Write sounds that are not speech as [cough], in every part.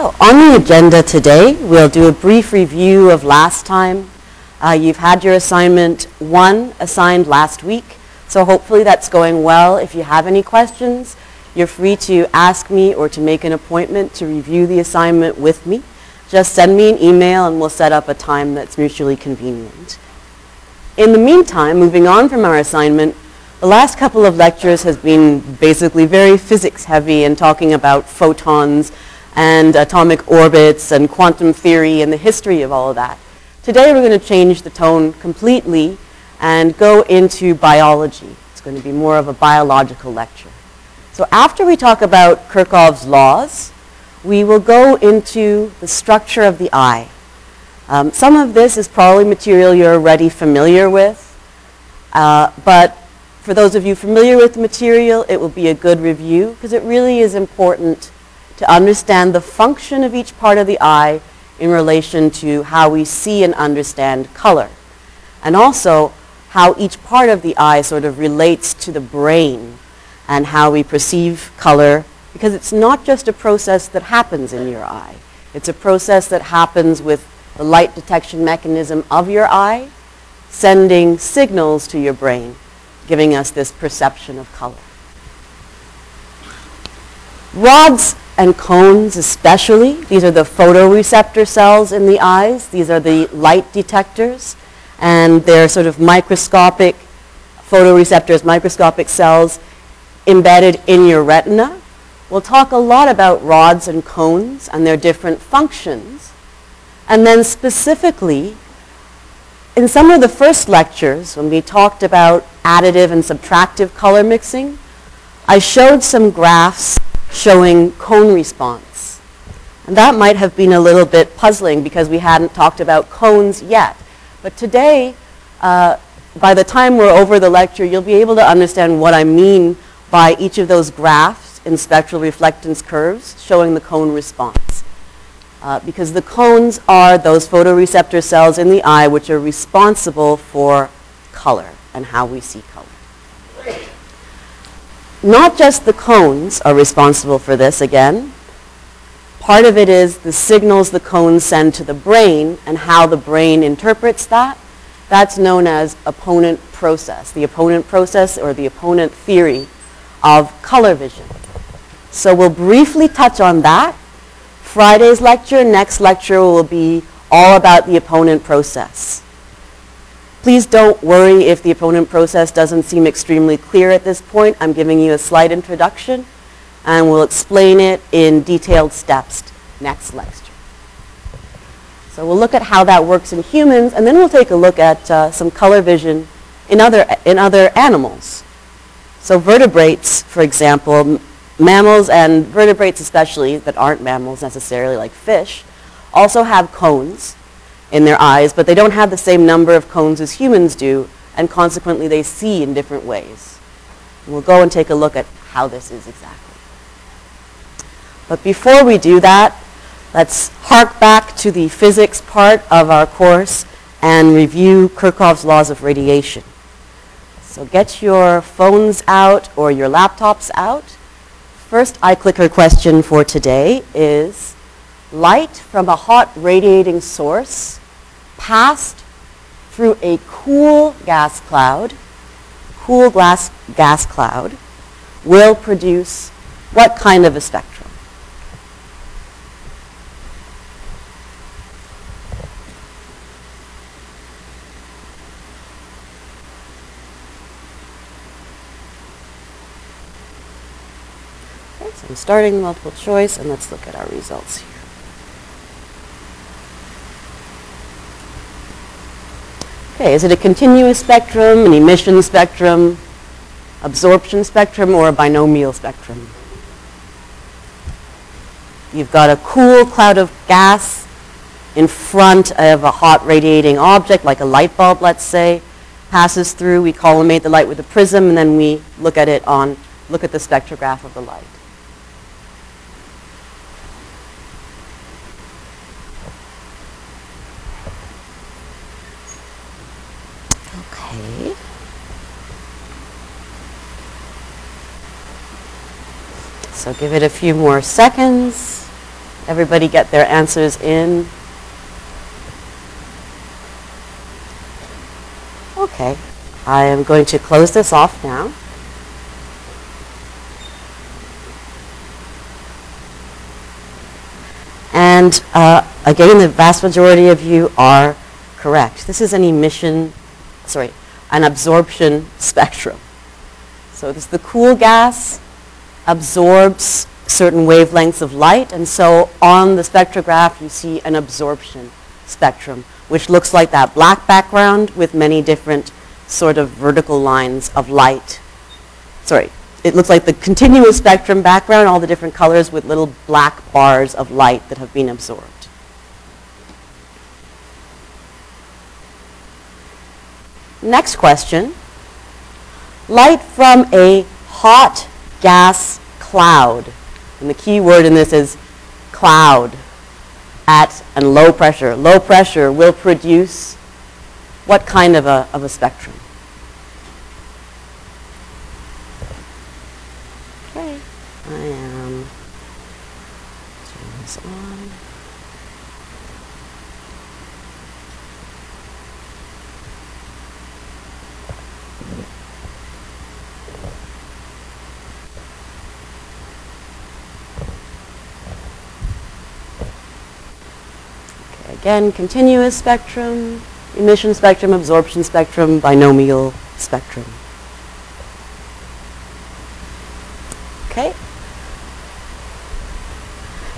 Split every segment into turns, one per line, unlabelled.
So on the agenda today, we'll do a brief review of last time. Uh, you've had your assignment one assigned last week, so hopefully that's going well. If you have any questions, you're free to ask me or to make an appointment to review the assignment with me. Just send me an email and we'll set up a time that's mutually convenient. In the meantime, moving on from our assignment, the last couple of lectures has been basically very physics heavy and talking about photons and atomic orbits and quantum theory and the history of all of that. Today we're going to change the tone completely and go into biology. It's going to be more of a biological lecture. So after we talk about Kirchhoff's laws, we will go into the structure of the eye. Um, some of this is probably material you're already familiar with, uh, but for those of you familiar with the material, it will be a good review because it really is important to understand the function of each part of the eye in relation to how we see and understand color. And also how each part of the eye sort of relates to the brain and how we perceive color because it's not just a process that happens in your eye. It's a process that happens with the light detection mechanism of your eye sending signals to your brain, giving us this perception of color. Rods and cones especially, these are the photoreceptor cells in the eyes. These are the light detectors and they're sort of microscopic photoreceptors, microscopic cells embedded in your retina. We'll talk a lot about rods and cones and their different functions. And then specifically, in some of the first lectures, when we talked about additive and subtractive color mixing, I showed some graphs showing cone response. And that might have been a little bit puzzling because we hadn't talked about cones yet. But today, uh, by the time we're over the lecture, you'll be able to understand what I mean by each of those graphs in spectral reflectance curves showing the cone response. Uh, because the cones are those photoreceptor cells in the eye which are responsible for color and how we see color. Not just the cones are responsible for this again. Part of it is the signals the cones send to the brain and how the brain interprets that. That's known as opponent process, the opponent process or the opponent theory of color vision. So we'll briefly touch on that. Friday's lecture, next lecture will be all about the opponent process. Please don't worry if the opponent process doesn't seem extremely clear at this point. I'm giving you a slight introduction and we'll explain it in detailed steps next lecture. So we'll look at how that works in humans and then we'll take a look at uh, some color vision in other, in other animals. So vertebrates, for example, mammals and vertebrates especially that aren't mammals necessarily like fish, also have cones in their eyes, but they don't have the same number of cones as humans do, and consequently they see in different ways. And we'll go and take a look at how this is exactly. But before we do that, let's hark back to the physics part of our course and review Kirchhoff's laws of radiation. So get your phones out or your laptops out. First iClicker question for today is, light from a hot radiating source passed through a cool gas cloud, cool glass gas cloud, will produce what kind of a spectrum? Okay, So I'm starting multiple choice, and let's look at our results here. Okay, is it a continuous spectrum, an emission spectrum, absorption spectrum, or a binomial spectrum? You've got a cool cloud of gas in front of a hot radiating object, like a light bulb, let's say, passes through. We collimate the light with a prism, and then we look at it on, look at the spectrograph of the light. So give it a few more seconds everybody get their answers in? Okay, I am going to close this off now. And uh, again, the vast majority of you are correct. This is an emission, sorry, an absorption [laughs] spectrum. So this is the cool gas absorbs certain wavelengths of light, and so on the spectrograph you see an absorption spectrum, which looks like that black background with many different sort of vertical lines of light. Sorry, it looks like the continuous spectrum background, all the different colors with little black bars of light that have been absorbed. Next question. Light from a hot gas cloud. And the key word in this is cloud at and low pressure. Low pressure will produce what kind of a, of a spectrum? Okay, I am turn this on. Okay, again, continuous spectrum, emission spectrum, absorption spectrum, binomial spectrum. Okay.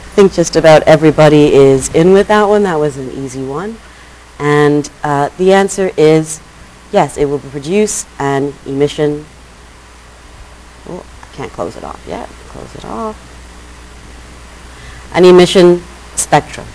I think just about everybody is in with that one. That was an easy one. And uh, the answer is yes, it will produce an emission. Oh, I can't close it off yet. Close it off. An emission spectrum.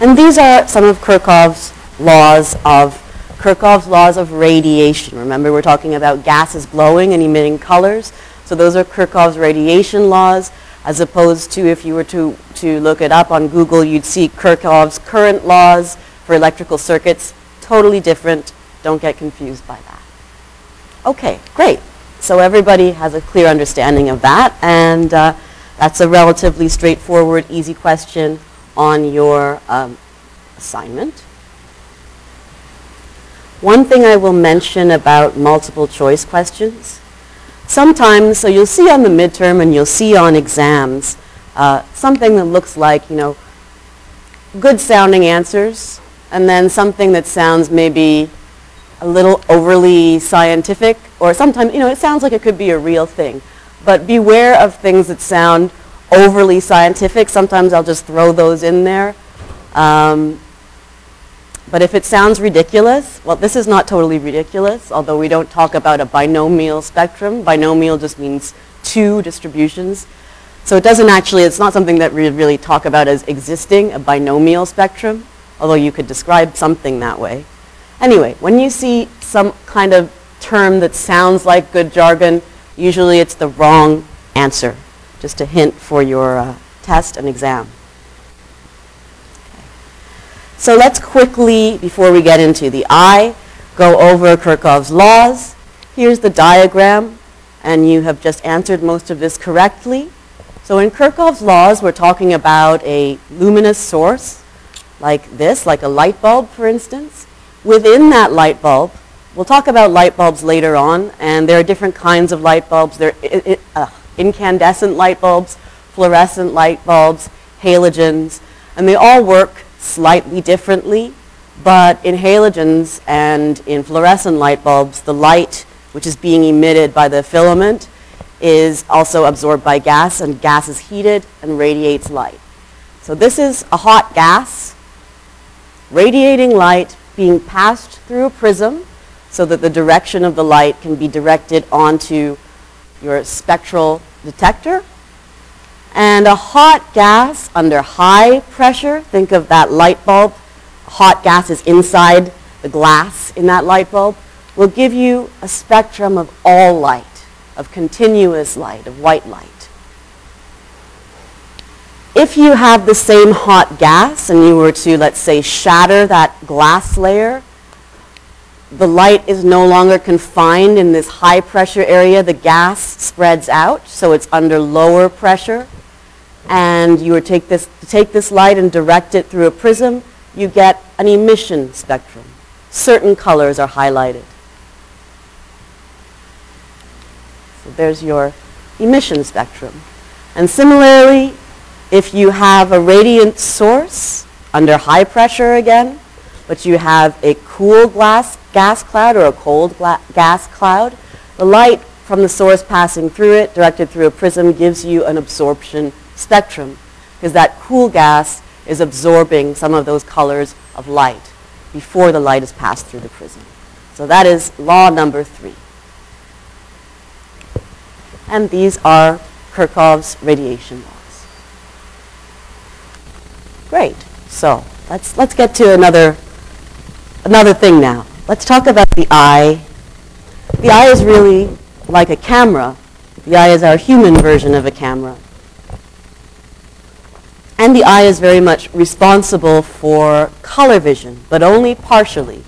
And these are some of Kirchhoff's laws of Kirchhoff's laws of radiation. Remember we're talking about gases blowing and emitting colors. So those are Kirchhoff's radiation laws as opposed to if you were to, to look it up on Google, you'd see Kirchhoff's current laws for electrical circuits. Totally different. Don't get confused by that. Okay, great. So everybody has a clear understanding of that. And uh, that's a relatively straightforward, easy question on your um, assignment. One thing I will mention about multiple choice questions. Sometimes, so you'll see on the midterm and you'll see on exams, uh, something that looks like, you know, good sounding answers, and then something that sounds maybe a little overly scientific, or sometimes, you know, it sounds like it could be a real thing. But beware of things that sound overly scientific. Sometimes I'll just throw those in there. Um, but if it sounds ridiculous, well, this is not totally ridiculous, although we don't talk about a binomial spectrum. Binomial just means two distributions. So it doesn't actually, it's not something that we really talk about as existing, a binomial spectrum, although you could describe something that way. Anyway, when you see some kind of term that sounds like good jargon, usually it's the wrong answer. Just a hint for your uh, test and exam. So let's quickly, before we get into the eye, go over Kirchhoff's laws. Here's the diagram, and you have just answered most of this correctly. So in Kirchhoff's laws, we're talking about a luminous source, like this, like a light bulb, for instance. Within that light bulb, we'll talk about light bulbs later on, and there are different kinds of light bulbs. There are uh, incandescent light bulbs, fluorescent light bulbs, halogens, and they all work slightly differently, but in halogens and in fluorescent light bulbs, the light which is being emitted by the filament is also absorbed by gas, and gas is heated and radiates light. So this is a hot gas radiating light being passed through a prism so that the direction of the light can be directed onto your spectral detector and a hot gas under high pressure, think of that light bulb, hot gas is inside the glass in that light bulb, will give you a spectrum of all light, of continuous light, of white light. If you have the same hot gas and you were to, let's say, shatter that glass layer, the light is no longer confined in this high pressure area. The gas spreads out, so it's under lower pressure and you take this, take this light and direct it through a prism, you get an emission spectrum. Certain colors are highlighted. So there's your emission spectrum. And similarly, if you have a radiant source under high pressure again, but you have a cool glass, gas cloud or a cold gas cloud, the light from the source passing through it, directed through a prism, gives you an absorption spectrum because that cool gas is absorbing some of those colors of light before the light is passed through the prism. So that is law number three. And these are Kirchhoff's radiation laws. Great. So let's, let's get to another, another thing now. Let's talk about the eye. The eye is really like a camera. The eye is our human version of a camera. And the eye is very much responsible for color vision, but only partially.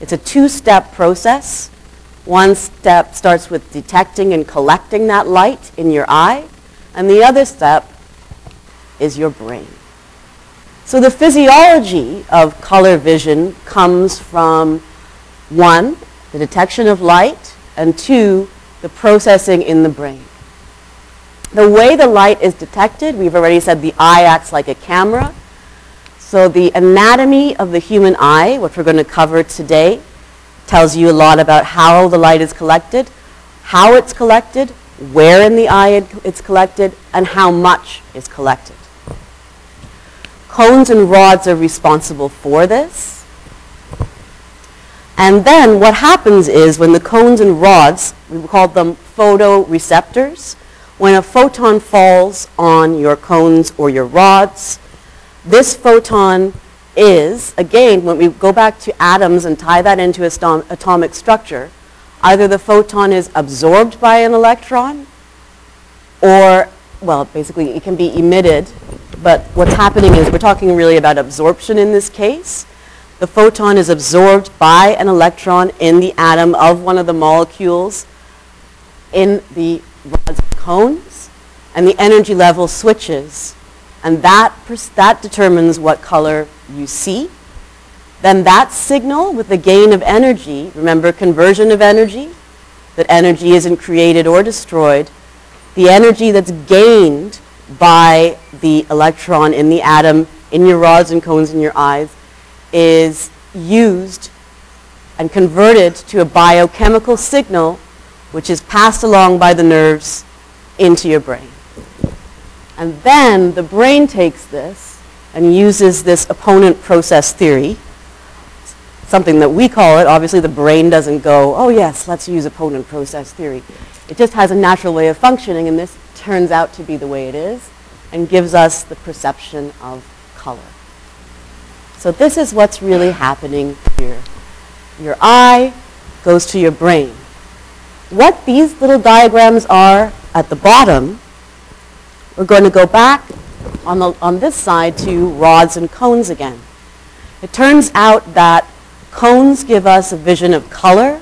It's a two-step process. One step starts with detecting and collecting that light in your eye, and the other step is your brain. So the physiology of color vision comes from one, the detection of light, and two, the processing in the brain. The way the light is detected, we've already said the eye acts like a camera. So the anatomy of the human eye, which we're going to cover today, tells you a lot about how the light is collected, how it's collected, where in the eye it's collected, and how much is collected. Cones and rods are responsible for this. And then what happens is when the cones and rods, we call them photoreceptors, when a photon falls on your cones or your rods, this photon is, again, when we go back to atoms and tie that into atomic structure, either the photon is absorbed by an electron or, well, basically it can be emitted, but what's happening is we're talking really about absorption in this case. The photon is absorbed by an electron in the atom of one of the molecules in the rods and cones, and the energy level switches. And that, that determines what color you see. Then that signal with the gain of energy, remember conversion of energy, that energy isn't created or destroyed, the energy that's gained by the electron in the atom in your rods and cones in your eyes is used and converted to a biochemical signal which is passed along by the nerves into your brain. And then the brain takes this and uses this opponent process theory, something that we call it. Obviously, the brain doesn't go, oh, yes, let's use opponent process theory. It just has a natural way of functioning, and this turns out to be the way it is and gives us the perception of color. So this is what's really happening here. Your eye goes to your brain. What these little diagrams are at the bottom, we're going to go back on, the, on this side to rods and cones again. It turns out that cones give us a vision of color,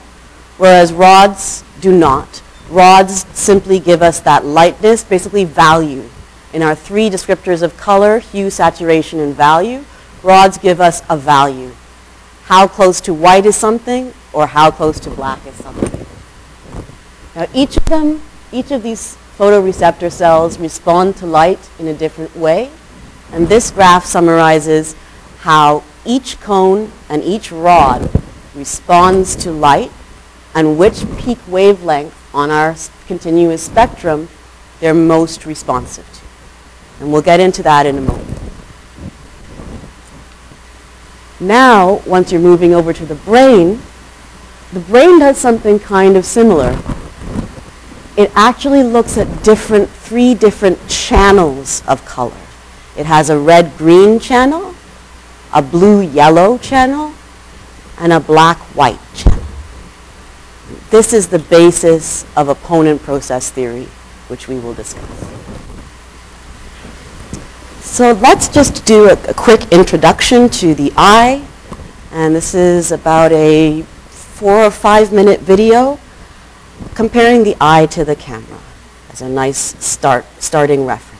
whereas rods do not. Rods simply give us that lightness, basically value. In our three descriptors of color, hue, saturation, and value, rods give us a value. How close to white is something or how close to black is something. Now each of them, each of these photoreceptor cells respond to light in a different way. And this graph summarizes how each cone and each rod responds to light and which peak wavelength on our continuous spectrum they're most responsive to. And we'll get into that in a moment. Now, once you're moving over to the brain, the brain does something kind of similar. It actually looks at different, three different channels of color. It has a red-green channel, a blue-yellow channel, and a black-white channel. This is the basis of opponent process theory, which we will discuss. So let's just do a, a, quick introduction to the eye. And this is about a four or five minute video comparing the eye to the camera as a nice start, starting reference.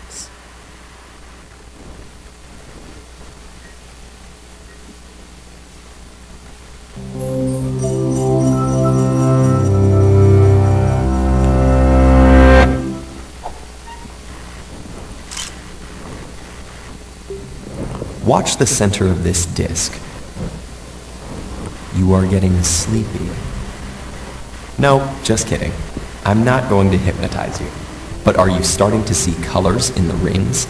Watch the center of this disc. You are getting sleepy. No, just kidding. I'm not going to hypnotize you. But are you starting to see colors in the rings?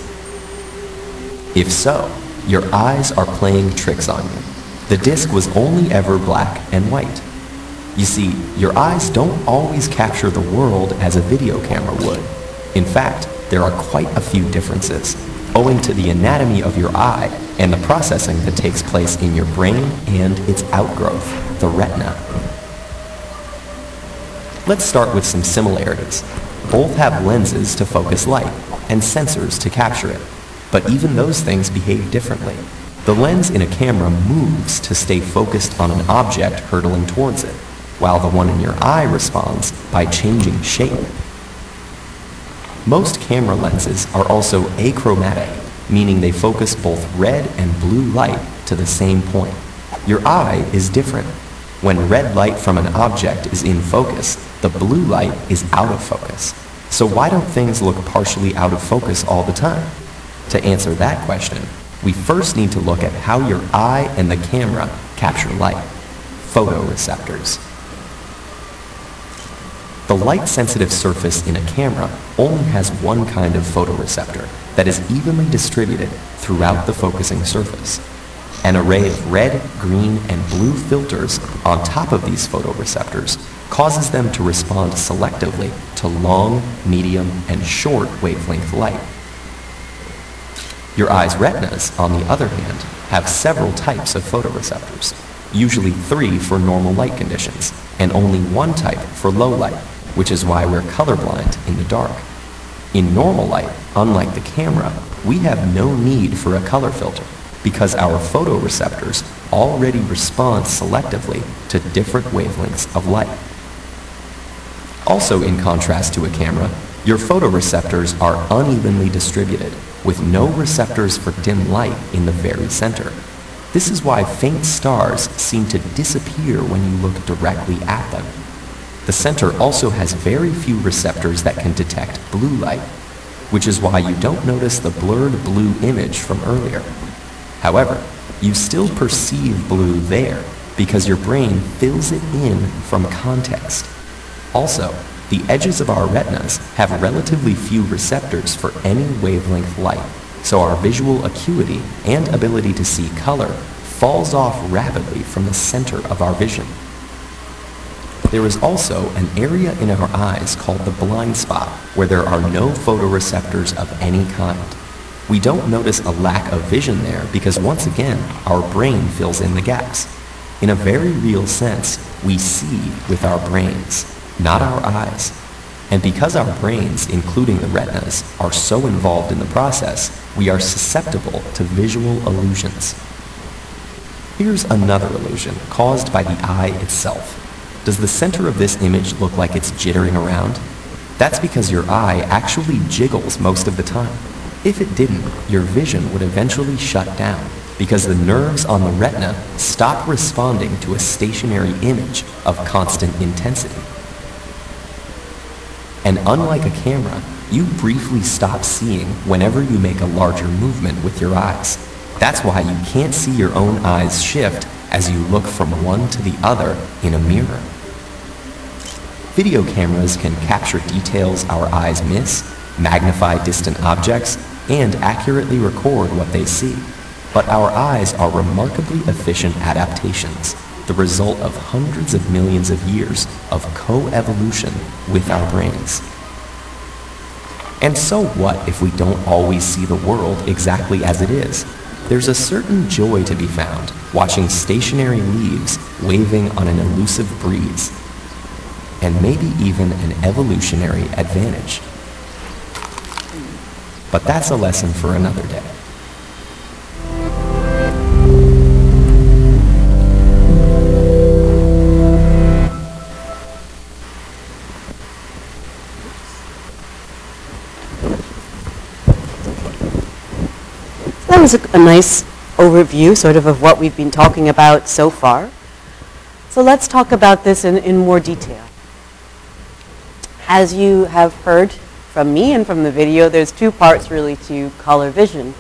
If so, your eyes are playing tricks on you. The disc was only ever black and white. You see, your eyes don't always capture the world as a video camera would. In fact, there are quite a few differences, owing to the anatomy of your eye and the processing that takes place in your brain and its outgrowth, the retina. Let's start with some similarities. Both have lenses to focus light and sensors to capture it, but even those things behave differently. The lens in a camera moves to stay focused on an object hurtling towards it, while the one in your eye responds by changing shape. Most camera lenses are also achromatic, meaning they focus both red and blue light to the same point. Your eye is different. When red light from an object is in focus, the blue light is out of focus. So why don't things look partially out of focus all the time? To answer that question, we first need to look at how your eye and the camera capture light, photoreceptors. The light-sensitive surface in a camera only has one kind of photoreceptor that is evenly distributed throughout the focusing surface. An array of red, green, and blue filters on top of these photoreceptors causes them to respond selectively to long, medium, and short wavelength light. Your eye's retinas, on the other hand, have several types of photoreceptors, usually three for normal light conditions, and only one type for low light, which is why we're colorblind in the dark. In normal light, unlike the camera, we have no need for a color filter because our photoreceptors already respond selectively to different wavelengths of light. Also in contrast to a camera, your photoreceptors are unevenly distributed, with no receptors for dim light in the very center. This is why faint stars seem to disappear when you look directly at them. The center also has very few receptors that can detect blue light, which is why you don't notice the blurred blue image from earlier. However, you still perceive blue there because your brain fills it in from context. Also, the edges of our retinas have relatively few receptors for any wavelength light, so our visual acuity and ability to see color falls off rapidly from the center of our vision. There is also an area in our eyes called the blind spot where there are no photoreceptors of any kind. We don't notice a lack of vision there because once again, our brain fills in the gaps. In a very real sense, we see with our brains not our eyes. And because our brains, including the retinas, are so involved in the process, we are susceptible to visual illusions. Here's another illusion caused by the eye itself. Does the center of this image look like it's jittering around? That's because your eye actually jiggles most of the time. If it didn't, your vision would eventually shut down because the nerves on the retina stop responding to a stationary image of constant intensity. And unlike a camera, you briefly stop seeing whenever you make a larger movement with your eyes. That's why you can't see your own eyes shift as you look from one to the other in a mirror. Video cameras can capture details our eyes miss, magnify distant objects, and accurately record what they see. But our eyes are remarkably efficient adaptations the result of hundreds of millions of years of co-evolution with our brains. And so what if we don't always see the world exactly as it is? There's a certain joy to be found watching stationary leaves waving on an elusive breeze, and maybe even an evolutionary advantage. But that's a lesson for another day.
Was a, a nice overview, sort of, of what we've been talking about so far. So let's talk about this in, in more detail. As you have heard from me and from the video, there's two parts really to color vision.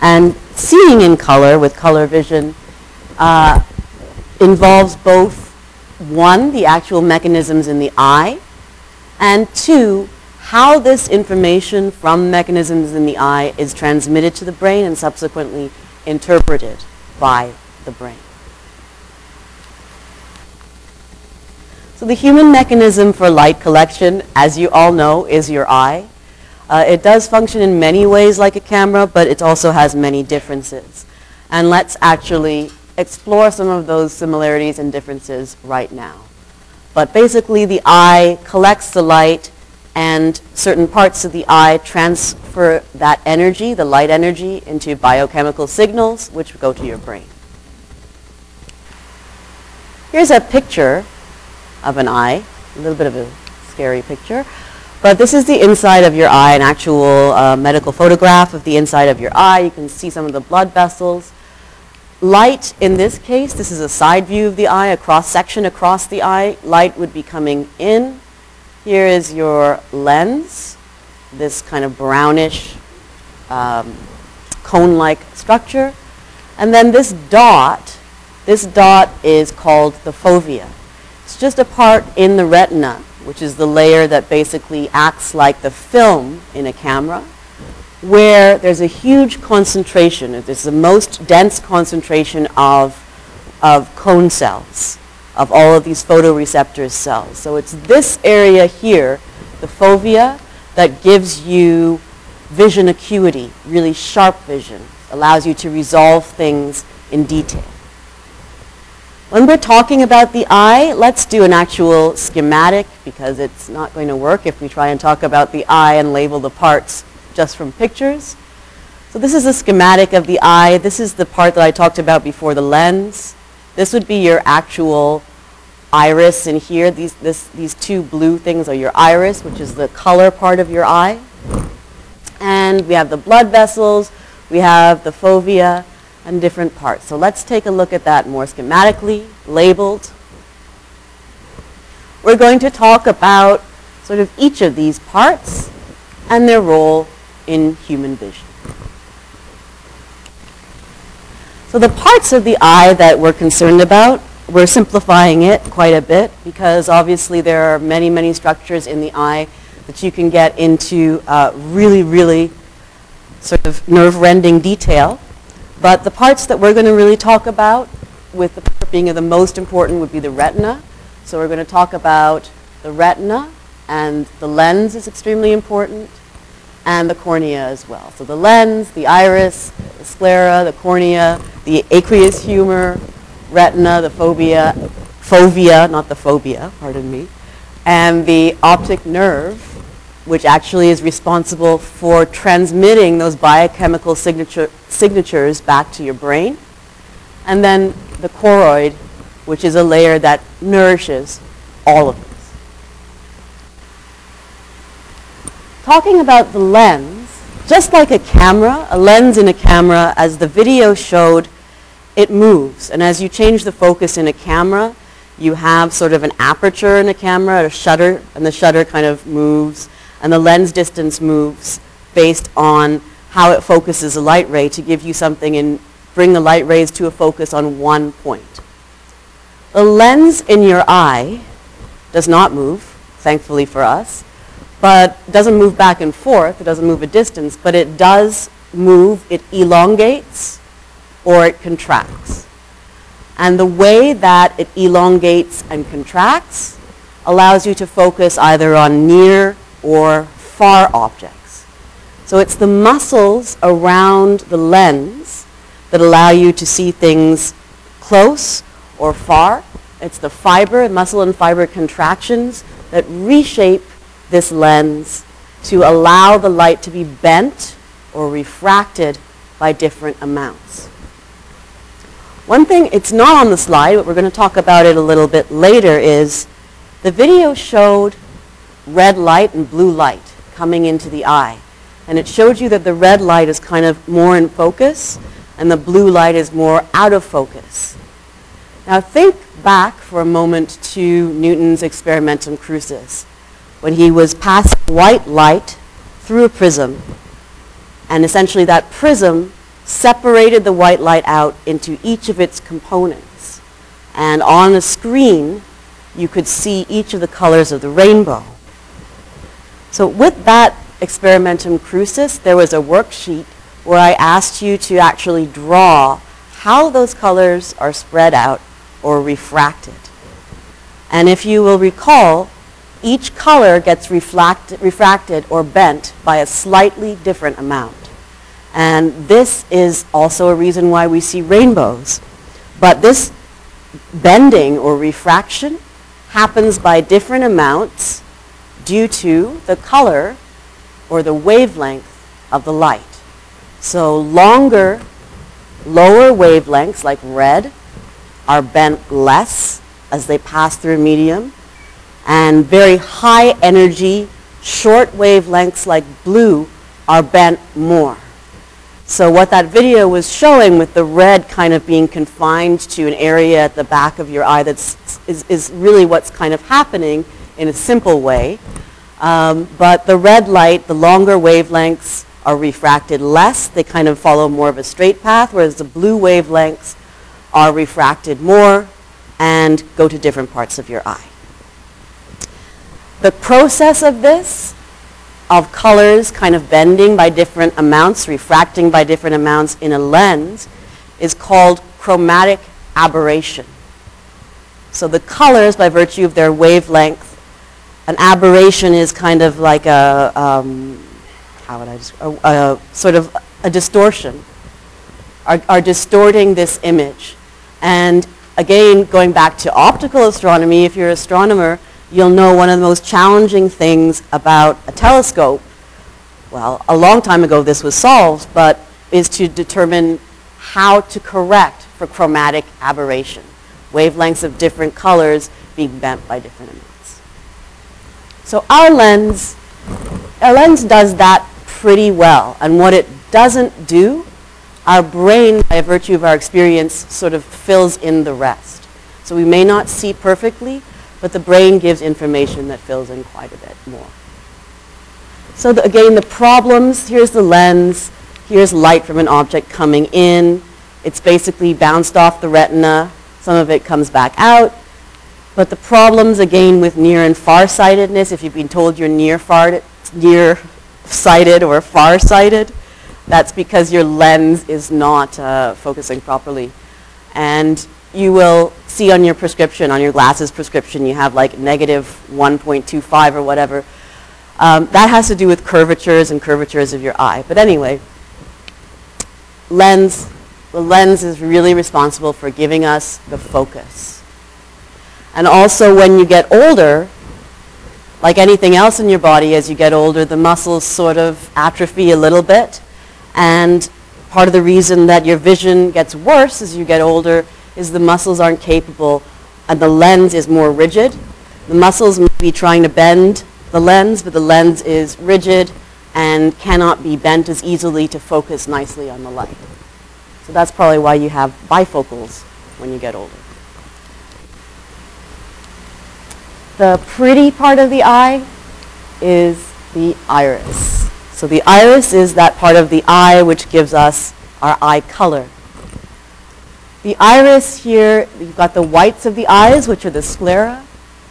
And seeing in color with color vision uh, involves both, one, the actual mechanisms in the eye, and two, how this information from mechanisms in the eye is transmitted to the brain and subsequently interpreted by the brain. So the human mechanism for light collection, as you all know, is your eye. Uh, it does function in many ways like a camera, but it also has many differences. And let's actually explore some of those similarities and differences right now. But basically, the eye collects the light, and certain parts of the eye transfer that energy, the light energy, into biochemical signals, which go to your brain. Here's a picture of an eye, a little bit of a scary picture. But this is the inside of your eye, an actual uh, medical photograph of the inside of your eye. You can see some of the blood vessels. Light, in this case, this is a side view of the eye, a cross-section across the eye. Light would be coming in. Here is your lens, this kind of brownish um, cone-like structure. And then this dot, this dot is called the fovea. It's just a part in the retina which is the layer that basically acts like the film in a camera, where there's a huge concentration, it's the most dense concentration of, of cone cells, of all of these photoreceptor cells. So it's this area here, the fovea, that gives you vision acuity, really sharp vision, allows you to resolve things in detail. When we're talking about the eye, let's do an actual schematic because it's not going to work if we try and talk about the eye and label the parts just from pictures. So this is a schematic of the eye. This is the part that I talked about before, the lens. This would be your actual iris in here. These, this, these two blue things are your iris, which is the color part of your eye. And we have the blood vessels. We have the fovea and different parts. So let's take a look at that more schematically, labeled. We're going to talk about sort of each of these parts and their role in human vision. So the parts of the eye that we're concerned about, we're simplifying it quite a bit because obviously there are many, many structures in the eye that you can get into uh, really, really sort of nerve-rending detail. But the parts that we're going to really talk about, with the being the most important, would be the retina. So we're going to talk about the retina, and the lens is extremely important, and the cornea as well. So the lens, the iris, the sclera, the cornea, the aqueous humor, retina, the phobia, fovea, not the phobia, pardon me, and the optic nerve, which actually is responsible for transmitting those biochemical signature, signatures back to your brain. And then the choroid, which is a layer that nourishes all of this. Talking about the lens, just like a camera, a lens in a camera, as the video showed, it moves. And as you change the focus in a camera, you have sort of an aperture in a camera, a shutter, and the shutter kind of moves and the lens distance moves based on how it focuses a light ray to give you something and bring the light rays to a focus on one point. The lens in your eye does not move, thankfully for us, but doesn't move back and forth, it doesn't move a distance, but it does move, it elongates or it contracts. And the way that it elongates and contracts allows you to focus either on near or far objects. So it's the muscles around the lens that allow you to see things close or far. It's the fiber, muscle and fiber contractions that reshape this lens to allow the light to be bent or refracted by different amounts. One thing, it's not on the slide, but we're going to talk about it a little bit later, is the video showed red light and blue light coming into the eye. And it showed you that the red light is kind of more in focus and the blue light is more out of focus. Now think back for a moment to Newton's experimentum crucis when he was passing white light through a prism and essentially that prism separated the white light out into each of its components. And on a screen, you could see each of the colors of the rainbow. So with that experimentum crucis, there was a worksheet where I asked you to actually draw how those colors are spread out or refracted. And if you will recall, each color gets reflect, refracted or bent by a slightly different amount. And this is also a reason why we see rainbows. But this bending or refraction happens by different amounts due to the color or the wavelength of the light. So longer, lower wavelengths like red are bent less as they pass through a medium and very high energy, short wavelengths like blue are bent more. So what that video was showing with the red kind of being confined to an area at the back of your eye that's, is, is really what's kind of happening in a simple way. Um, but the red light, the longer wavelengths are refracted less. They kind of follow more of a straight path, whereas the blue wavelengths are refracted more and go to different parts of your eye. The process of this, of colors kind of bending by different amounts, refracting by different amounts in a lens, is called chromatic aberration. So the colors, by virtue of their wavelength, an aberration is kind of like a, um, how would I a, a, sort of a distortion, are, are distorting this image. And again, going back to optical astronomy, if you're an astronomer, you'll know one of the most challenging things about a telescope, well, a long time ago this was solved, but is to determine how to correct for chromatic aberration, wavelengths of different colors being bent by different amounts. So our lens, our lens does that pretty well. And what it doesn't do, our brain, by virtue of our experience, sort of fills in the rest. So we may not see perfectly, but the brain gives information that fills in quite a bit more. So the, again, the problems, here's the lens, here's light from an object coming in. It's basically bounced off the retina. Some of it comes back out. But the problems, again, with near and far-sightedness, if you've been told you're near-sighted near or far-sighted, that's because your lens is not uh, focusing properly. And you will see on your prescription, on your glasses prescription, you have like negative 1.25 or whatever. Um, that has to do with curvatures and curvatures of your eye. But anyway, lens, the lens is really responsible for giving us the focus. And also when you get older, like anything else in your body, as you get older, the muscles sort of atrophy a little bit. And part of the reason that your vision gets worse as you get older is the muscles aren't capable and the lens is more rigid. The muscles may be trying to bend the lens, but the lens is rigid and cannot be bent as easily to focus nicely on the light. So that's probably why you have bifocals when you get older. The pretty part of the eye is the iris. So the iris is that part of the eye which gives us our eye color. The iris here, you've got the whites of the eyes, which are the sclera,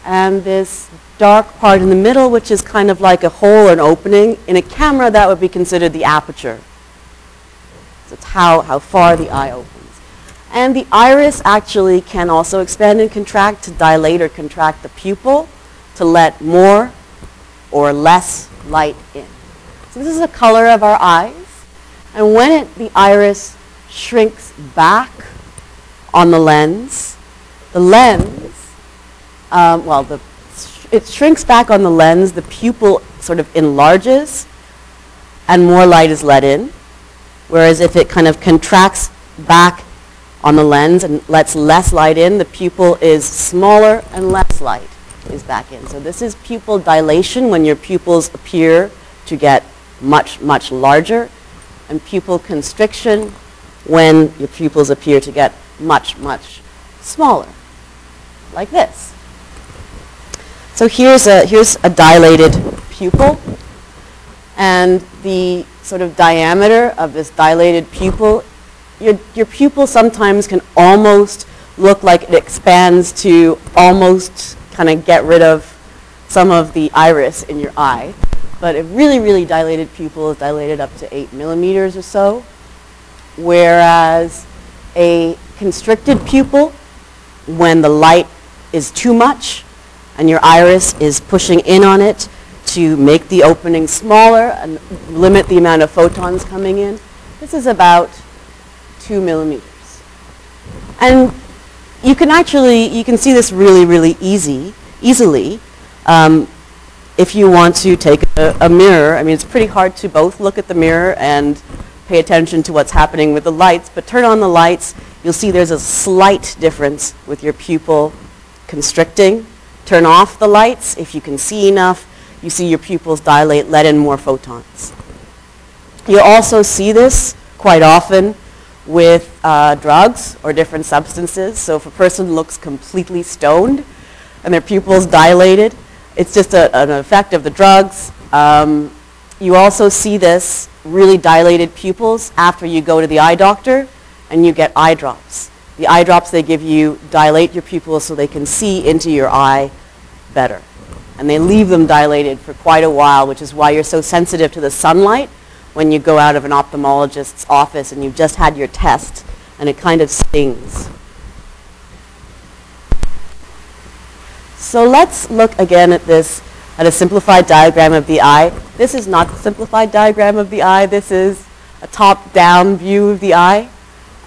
and this dark part in the middle, which is kind of like a hole, or an opening. In a camera, that would be considered the aperture. So it's how, how far the eye opens. And the iris actually can also expand and contract to dilate or contract the pupil to let more or less light in. So this is the color of our eyes. And when it, the iris shrinks back on the lens. The lens, um, well, the, it shrinks back on the lens, the pupil sort of enlarges, and more light is let in. Whereas if it kind of contracts back on the lens and lets less light in, the pupil is smaller and less light is back in. So this is pupil dilation when your pupils appear to get much, much larger, and pupil constriction when your pupils appear to get much, much smaller, like this. So here's a, here's a dilated pupil, and the sort of diameter of this dilated pupil, your, your pupil sometimes can almost look like it expands to almost kind of get rid of some of the iris in your eye. But a really, really dilated pupil is dilated up to 8 millimeters or so, whereas a constricted pupil, when the light is too much and your iris is pushing in on it to make the opening smaller and limit the amount of photons coming in, this is about 2 millimeters. And you can actually, you can see this really, really easy, easily um, if you want to take a, a mirror. I mean, it's pretty hard to both look at the mirror and pay attention to what's happening with the lights, but turn on the lights, you'll see there's a slight difference with your pupil constricting. Turn off the lights. If you can see enough, you see your pupils dilate, let in more photons. You also see this quite often with uh, drugs or different substances. So if a person looks completely stoned and their pupils dilated, it's just a, an effect of the drugs. Um, you also see this really dilated pupils after you go to the eye doctor and you get eye drops. The eye drops they give you dilate your pupils so they can see into your eye better. And they leave them dilated for quite a while, which is why you're so sensitive to the sunlight when you go out of an ophthalmologist's office and you've just had your test and it kind of stings. So let's look again at this, at a simplified diagram of the eye. This is not the simplified diagram of the eye. This is a top-down view of the eye.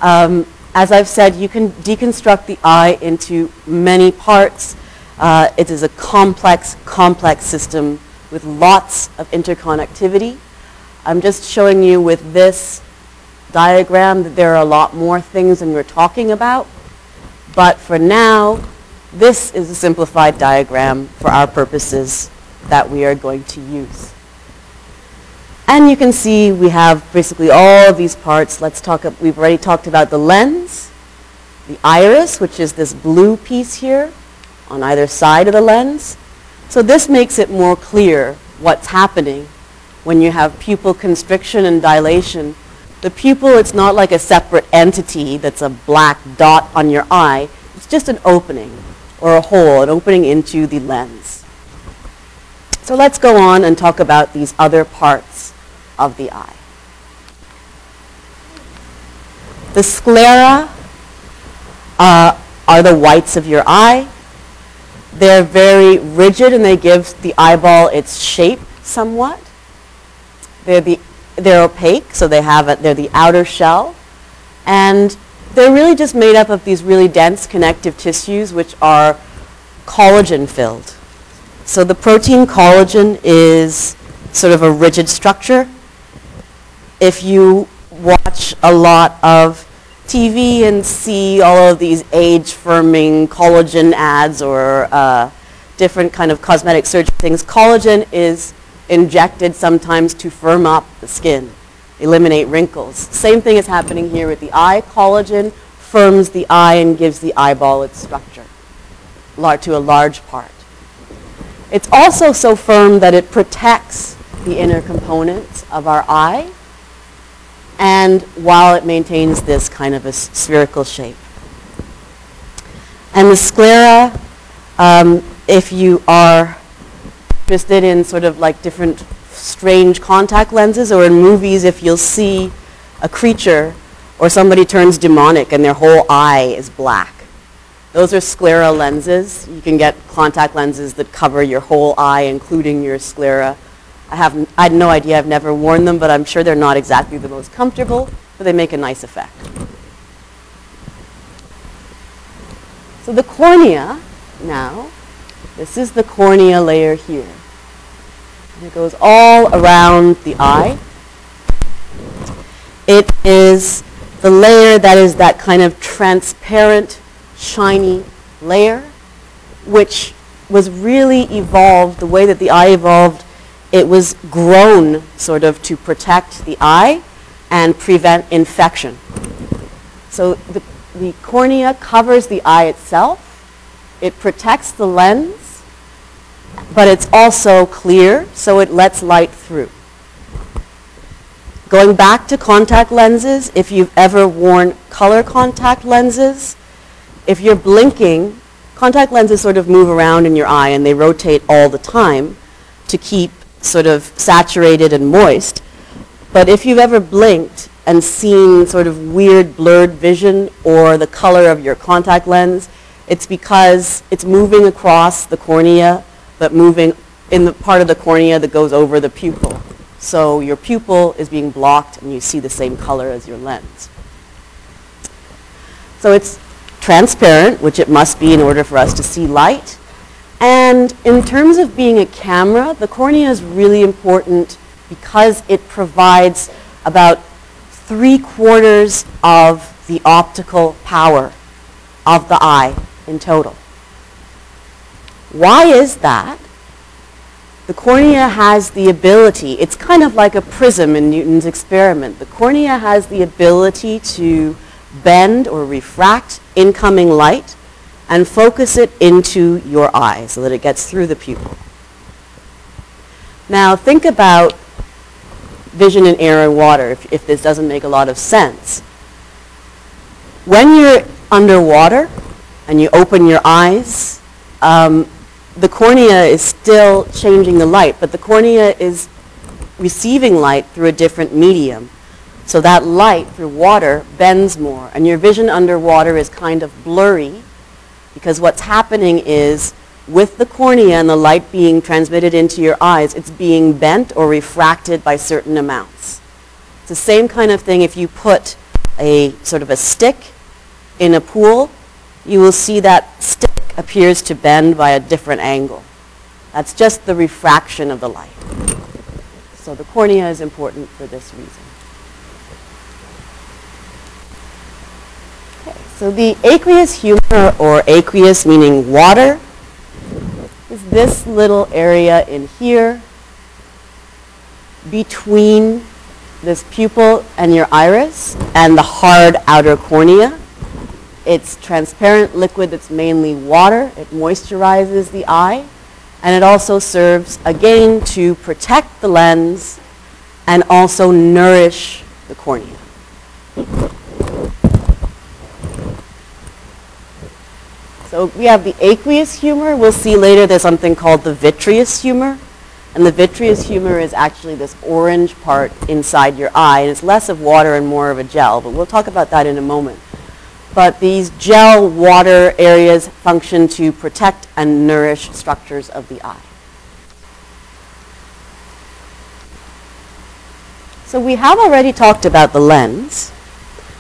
Um, as I've said, you can deconstruct the eye into many parts. Uh, it is a complex, complex system with lots of interconnectivity. I'm just showing you with this diagram that there are a lot more things than we're talking about. But for now, this is a simplified diagram for our purposes that we are going to use. And you can see we have basically all these parts. Let's talk, we've already talked about the lens, the iris, which is this blue piece here on either side of the lens. So this makes it more clear what's happening when you have pupil constriction and dilation. The pupil, it's not like a separate entity that's a black dot on your eye. It's just an opening or a hole, an opening into the lens. So let's go on and talk about these other parts of the eye. The sclera uh, are the whites of your eye. They're very rigid and they give the eyeball its shape somewhat. They're, the, they're opaque, so they have a, they're the outer shell. And they're really just made up of these really dense connective tissues which are collagen filled. So the protein collagen is sort of a rigid structure if you watch a lot of TV and see all of these age firming collagen ads or uh, different kind of cosmetic surgery things, collagen is injected sometimes to firm up the skin, eliminate wrinkles. Same thing is happening here with the eye. Collagen firms the eye and gives the eyeball its structure to a large part. It's also so firm that it protects the inner components of our eye and while it maintains this kind of a spherical shape. And the sclera, um, if you are interested in sort of like different strange contact lenses or in movies if you'll see a creature or somebody turns demonic and their whole eye is black. Those are sclera lenses. You can get contact lenses that cover your whole eye, including your sclera. I have I had no idea. I've never worn them, but I'm sure they're not exactly the most comfortable, but they make a nice effect. So the cornea now, this is the cornea layer here. And it goes all around the eye. It is the layer that is that kind of transparent, shiny layer, which was really evolved, the way that the eye evolved it was grown sort of to protect the eye and prevent infection. So the, the cornea covers the eye itself. It protects the lens, but it's also clear, so it lets light through. going back to contact lenses, if you've ever worn color contact lenses, if you're blinking, contact lenses sort of move around in your eye and they rotate all the time to keep sort of saturated and moist. But if you've ever blinked and seen sort of weird blurred vision or the color of your contact lens, it's because it's moving across the cornea, but moving in the part of the cornea that goes over the pupil. So your pupil is being blocked and you see the same color as your lens. So it's transparent, which it must be in order for us to see light. And in terms of being a camera, the cornea is really important because it provides about three quarters of the optical power of the eye in total. Why is that? The cornea has the ability, it's kind of like a prism in Newton's experiment. The cornea has the ability to bend or refract incoming light and focus it into your eye so that it gets through the pupil. Now think about vision in air and water, if, if this doesn't make a lot of sense. When you're underwater and you open your eyes, um, the cornea is still changing the light, but the cornea is receiving light through a different medium. So that light through water bends more, and your vision underwater is kind of blurry because what's happening is with the cornea and the light being transmitted into your eyes, it's being bent or refracted by certain amounts. It's the same kind of thing if you put a sort of a stick in a pool, you will see that stick appears to bend by a different angle. That's just the refraction of the light. So the cornea is important for this reason. Okay, so the aqueous humor, or aqueous meaning water, is this little area in here between this pupil and your iris and the hard outer cornea. It's transparent liquid that's mainly water. It moisturizes the eye. And it also serves, again, to protect the lens and also nourish the cornea. So we have the aqueous humor. We'll see later there's something called the vitreous humor. And the vitreous humor is actually this orange part inside your eye. And it's less of water and more of a gel. But we'll talk about that in a moment. But these gel water areas function to protect and nourish structures of the eye. So we have already talked about the lens.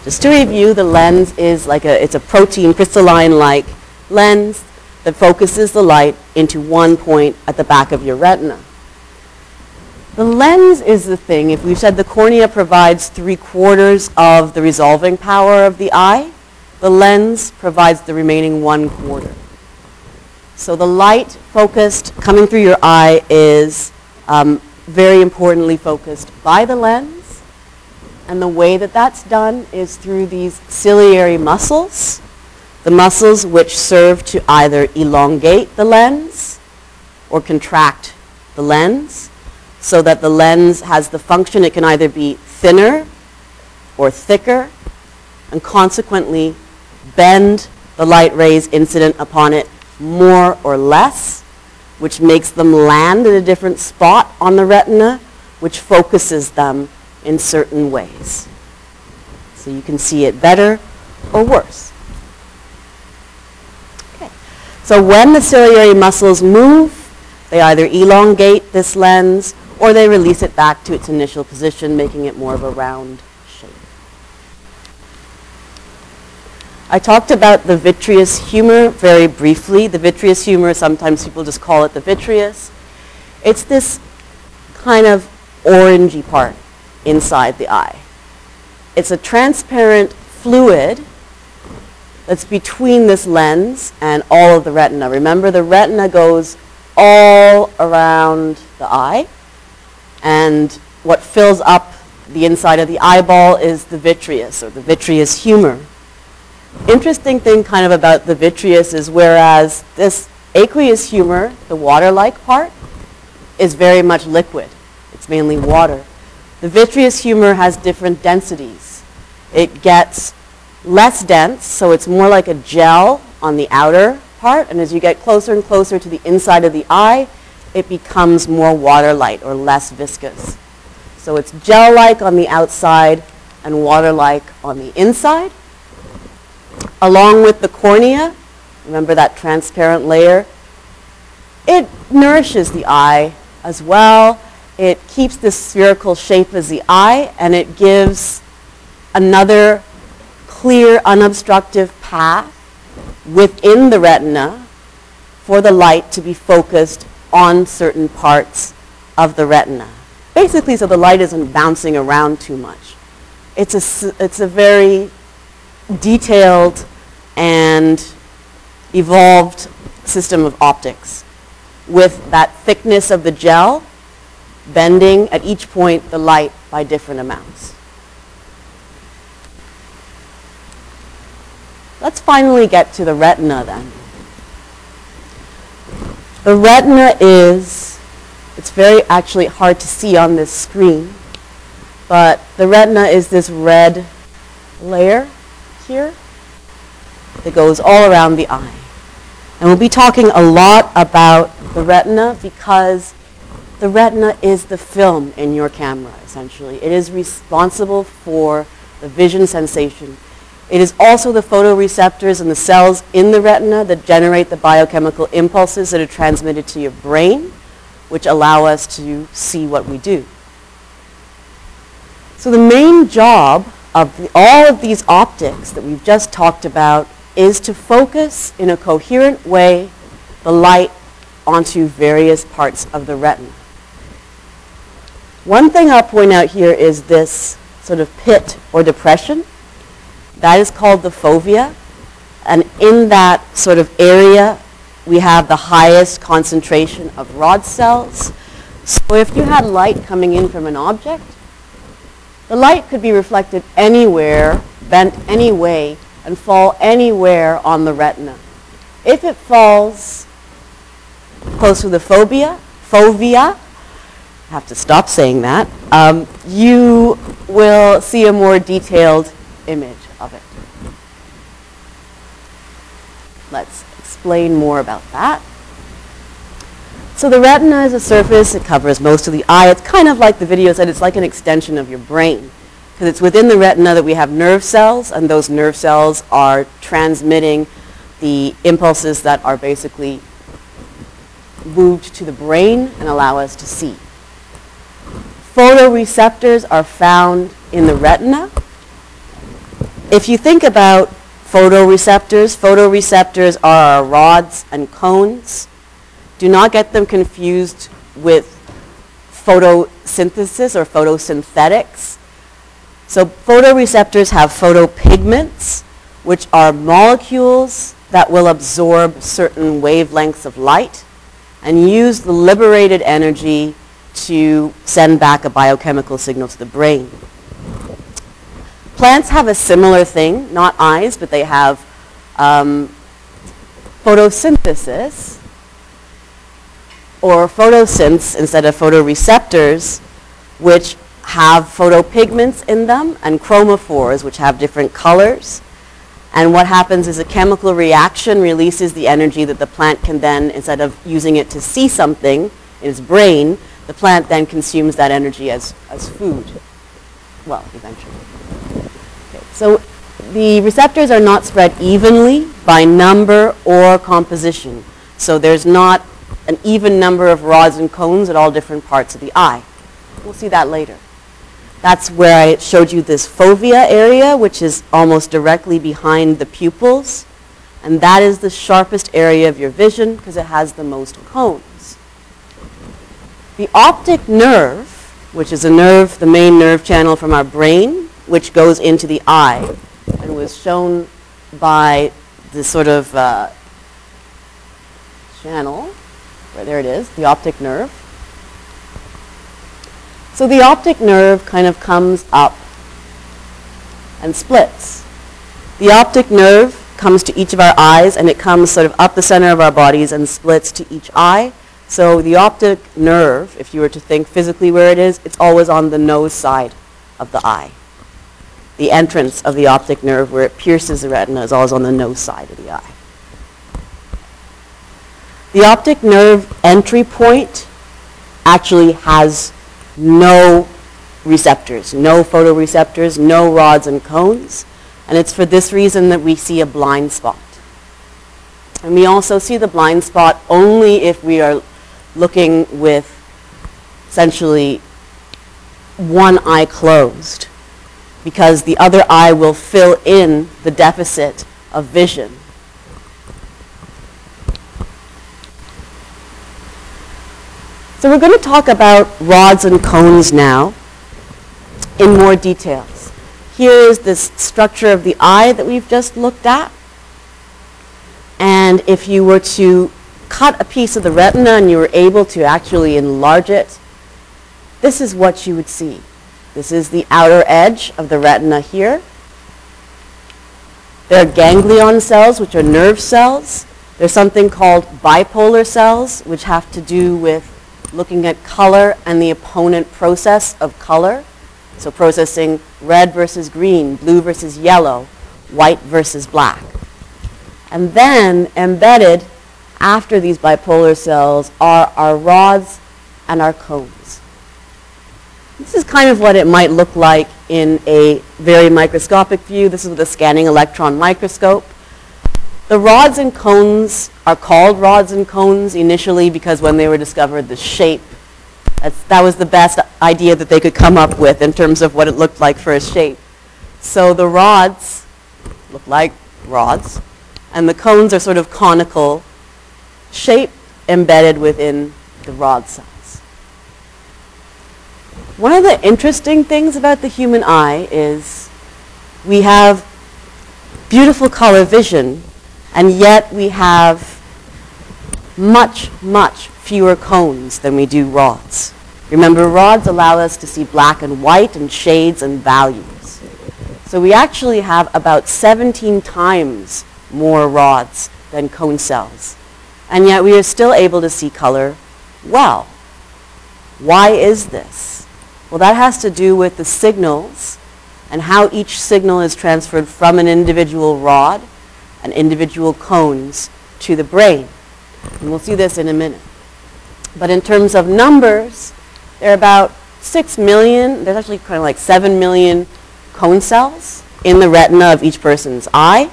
Just to review, the lens is like a, it's a protein crystalline-like lens that focuses the light into one point at the back of your retina. The lens is the thing, if we've said the cornea provides three quarters of the resolving power of the eye, the lens provides the remaining one quarter. So the light focused coming through your eye is um, very importantly focused by the lens. And the way that that's done is through these ciliary muscles the muscles which serve to either elongate the lens or contract the lens so that the lens has the function, it can either be thinner or thicker and consequently bend the light rays incident upon it more or less, which makes them land at a different spot on the retina, which focuses them in certain ways. So you can see it better or worse. So when the ciliary muscles move, they either elongate this lens or they release it back to its initial position, making it more of a round shape. I talked about the vitreous humor very briefly. The vitreous humor, sometimes people just call it the vitreous. It's this kind of orangey part inside the eye. It's a transparent fluid that's between this lens and all of the retina. Remember, the retina goes all around the eye, and what fills up the inside of the eyeball is the vitreous, or the vitreous humor. Interesting thing kind of about the vitreous is whereas this aqueous humor, the water-like part, is very much liquid. It's mainly water. The vitreous humor has different densities. It gets less dense, so it's more like a gel on the outer part, and as you get closer and closer to the inside of the eye, it becomes more water-like or less viscous. So it's gel-like on the outside and water-like on the inside. Along with the cornea, remember that transparent layer, it nourishes the eye as well. It keeps the spherical shape as the eye, and it gives another clear, unobstructive path within the retina for the light to be focused on certain parts of the retina. Basically, so the light isn't bouncing around too much. It's a, it's a very detailed and evolved system of optics with that thickness of the gel bending at each point the light by different amounts. Let's finally get to the retina then. The retina is, it's very actually hard to see on this screen, but the retina is this red layer here that goes all around the eye. And we'll be talking a lot about the retina because the retina is the film in your camera, essentially. It is responsible for the vision sensation. It is also the photoreceptors and the cells in the retina that generate the biochemical impulses that are transmitted to your brain, which allow us to see what we do. So the main job of the, all of these optics that we've just talked about is to focus in a coherent way the light onto various parts of the retina. One thing I'll point out here is this sort of pit or depression. That is called the fovea. And in that sort of area, we have the highest concentration of rod cells. So if you had light coming in from an object, the light could be reflected anywhere, bent any way, and fall anywhere on the retina. If it falls close to the fovea, fovea, I have to stop saying that, um, you will see a more detailed image of it. Let's explain more about that. So the retina is a surface, it covers most of the eye. It's kind of like the video said, it's like an extension of your brain. Because it's within the retina that we have nerve cells, and those nerve cells are transmitting the impulses that are basically moved to the brain and allow us to see. Photoreceptors are found in the retina. If you think about photoreceptors, photoreceptors are our rods and cones. Do not get them confused with photosynthesis or photosynthetics. So photoreceptors have photopigments, which are molecules that will absorb certain wavelengths of light and use the liberated energy to send back a biochemical signal to the brain. Plants have a similar thing, not eyes, but they have um, photosynthesis or photosynths instead of photoreceptors, which have photopigments in them and chromophores, which have different colors. And what happens is a chemical reaction releases the energy that the plant can then, instead of using it to see something in its brain, the plant then consumes that energy as, as food. Well, eventually. So the receptors are not spread evenly by number or composition. So there's not an even number of rods and cones at all different parts of the eye. We'll see that later. That's where I showed you this fovea area, which is almost directly behind the pupils. And that is the sharpest area of your vision because it has the most cones. The optic nerve, which is a nerve, the main nerve channel from our brain, which goes into the eye and was shown by this sort of uh, channel, where there it is, the optic nerve. So the optic nerve kind of comes up and splits. The optic nerve comes to each of our eyes and it comes sort of up the center of our bodies and splits to each eye. So the optic nerve, if you were to think physically where it is, it's always on the nose side of the eye. The entrance of the optic nerve where it pierces the retina is always on the nose side of the eye. The optic nerve entry point actually has no receptors, no photoreceptors, no rods and cones, and it's for this reason that we see a blind spot. And we also see the blind spot only if we are looking with essentially one eye closed because the other eye will fill in the deficit of vision. So we're going to talk about rods and cones now in more details. Here is this structure of the eye that we've just looked at. And if you were to cut a piece of the retina and you were able to actually enlarge it, this is what you would see. This is the outer edge of the retina here. There are ganglion cells, which are nerve cells. There's something called bipolar cells, which have to do with looking at color and the opponent process of color. So processing red versus green, blue versus yellow, white versus black. And then embedded after these bipolar cells are our rods and our cones. This is kind of what it might look like in a very microscopic view. This is with a scanning electron microscope. The rods and cones are called rods and cones initially because when they were discovered, the shape, that was the best idea that they could come up with in terms of what it looked like for a shape. So the rods look like rods, and the cones are sort of conical shape embedded within the rod cells. One of the interesting things about the human eye is we have beautiful color vision and yet we have much, much fewer cones than we do rods. Remember, rods allow us to see black and white and shades and values. So we actually have about 17 times more rods than cone cells. And yet we are still able to see color well. Why is this? Well, that has to do with the signals and how each signal is transferred from an individual rod and individual cones to the brain. And we'll see this in a minute. But in terms of numbers, there are about 6 million, there's actually kind of like 7 million cone cells in the retina of each person's eye.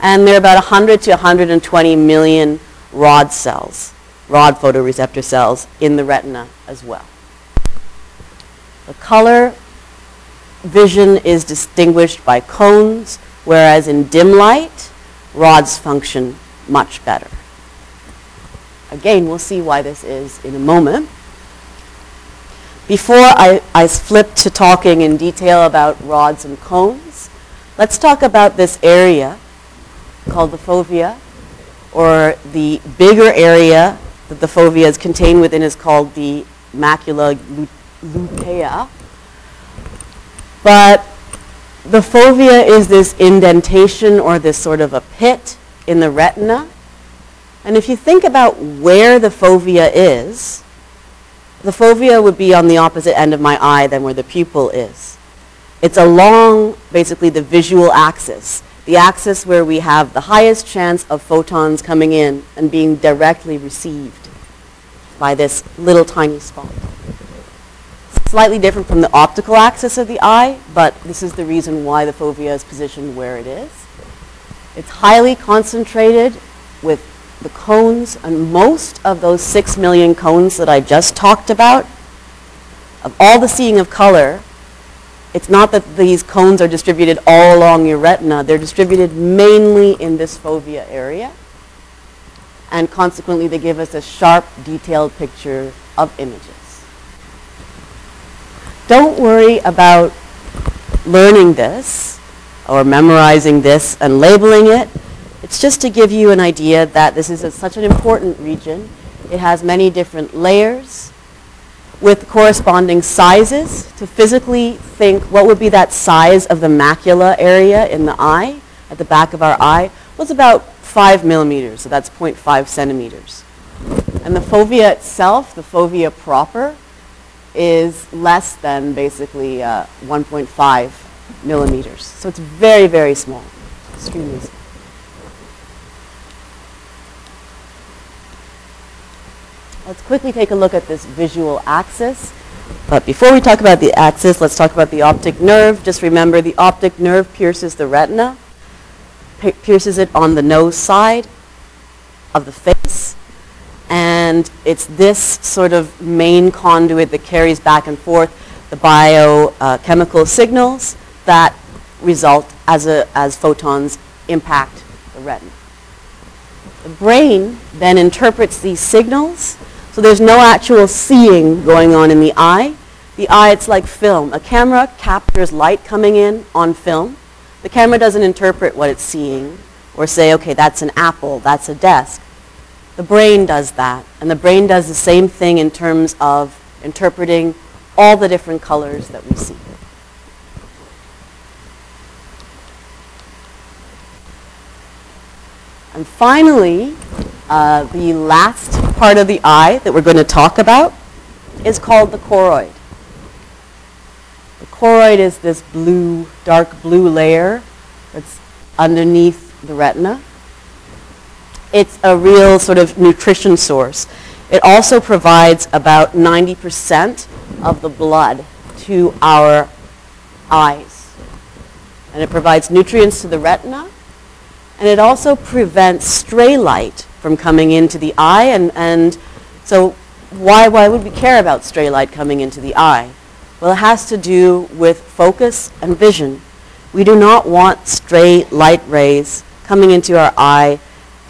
And there are about 100 to 120 million rod cells, rod photoreceptor cells in the retina as well. The color vision is distinguished by cones, whereas in dim light, rods function much better. Again, we'll see why this is in a moment. Before I, I flip to talking in detail about rods and cones, let's talk about this area called the fovea, or the bigger area that the fovea is contained within is called the macula lutea. But the fovea is this indentation or this sort of a pit in the retina. And if you think about where the fovea is, the fovea would be on the opposite end of my eye than where the pupil is. It's along basically the visual axis, the axis where we have the highest chance of photons coming in and being directly received by this little tiny spot slightly different from the optical axis of the eye, but this is the reason why the fovea is positioned where it is. It's highly concentrated with the cones, and most of those six million cones that I just talked about, of all the seeing of color, it's not that these cones are distributed all along your retina. They're distributed mainly in this fovea area. And consequently, they give us a sharp, detailed picture of images. Don't worry about learning this or memorizing this and labeling it. It's just to give you an idea that this is a, such an important region. It has many different layers with corresponding sizes to physically think what would be that size of the macula area in the eye, at the back of our eye. It's about 5 millimeters, so that's 0.5 centimeters. And the fovea itself, the fovea proper, is less than basically uh, 1.5 millimeters. So it's very, very small, extremely small. Let's quickly take a look at this visual axis. But before we talk about the axis, let's talk about the optic nerve. Just remember the optic nerve pierces the retina, pierces it on the nose side of the face, and it's this sort of main conduit that carries back and forth the biochemical signals that result as, a, as photons impact the retina. The brain then interprets these signals, so there's no actual seeing going on in the eye. The eye, it's like film. A camera captures light coming in on film. The camera doesn't interpret what it's seeing or say, okay, that's an apple, that's a desk. The brain does that, and the brain does the same thing in terms of interpreting all the different colors that we see. And finally, uh, the last part of the eye that we're going to talk about is called the choroid. The choroid is this blue, dark blue layer that's underneath the retina. It's a real sort of nutrition source. It also provides about 90% of the blood to our eyes. And it provides nutrients to the retina. And it also prevents stray light from coming into the eye. And, and so why, why would we care about stray light coming into the eye? Well, it has to do with focus and vision. We do not want stray light rays coming into our eye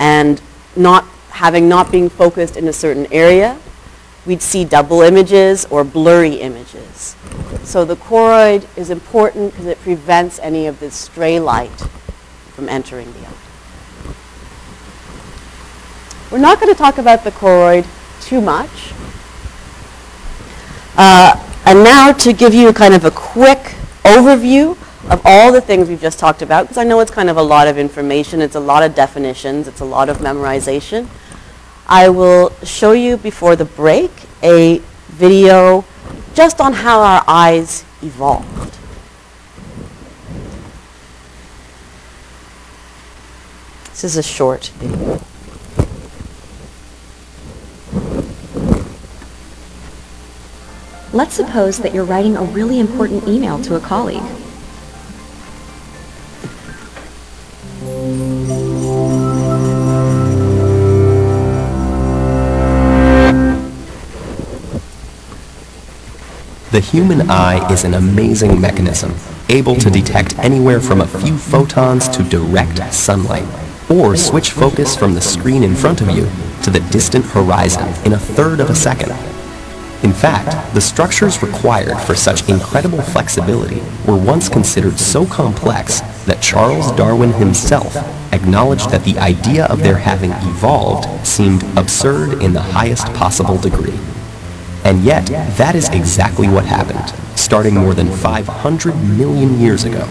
and not having not being focused in a certain area. We'd see double images or blurry images. So the choroid is important because it prevents any of this stray light from entering the eye. We're not going to talk about the choroid too much. Uh, and now to give you kind of a quick overview of all the things we've just talked about, because I know it's kind of a lot of information, it's a lot of definitions, it's a lot of memorization. I will show you before the break a video just on how our eyes evolved. This is a short video.
Let's suppose that you're writing a really important email to a colleague.
The human eye is an amazing mechanism, able to detect anywhere from a few photons to direct sunlight, or switch focus from the screen in front of you to the distant horizon in a third of a second. In fact, the structures required for such incredible flexibility were once considered so complex that Charles Darwin himself acknowledged that the idea of their having evolved seemed absurd in the highest possible degree. And yet, that is exactly what happened, starting more than 500 million years ago.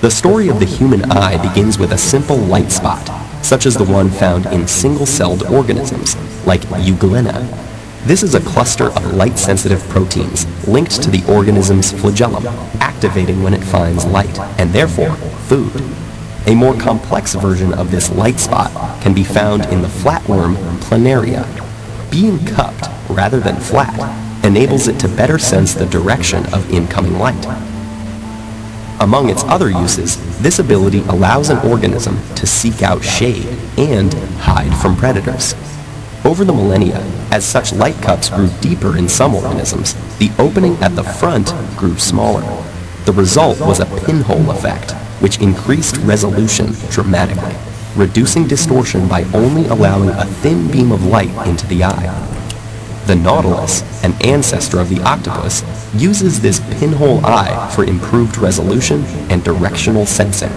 The story of the human eye begins with a simple light spot, such as the one found in single-celled organisms, like euglena. This is a cluster of light-sensitive proteins linked to the organism's flagellum, activating when it finds light, and therefore food. A more complex version of this light spot can be found in the flatworm planaria. Being cupped rather than flat enables it to better sense the direction of incoming light. Among its other uses, this ability allows an organism to seek out shade and hide from predators. Over the millennia, as such light cups grew deeper in some organisms, the opening at the front grew smaller. The result was a pinhole effect, which increased resolution dramatically, reducing distortion by only allowing a thin beam of light into the eye. The nautilus, an ancestor of the octopus, uses this pinhole eye for improved resolution and directional sensing.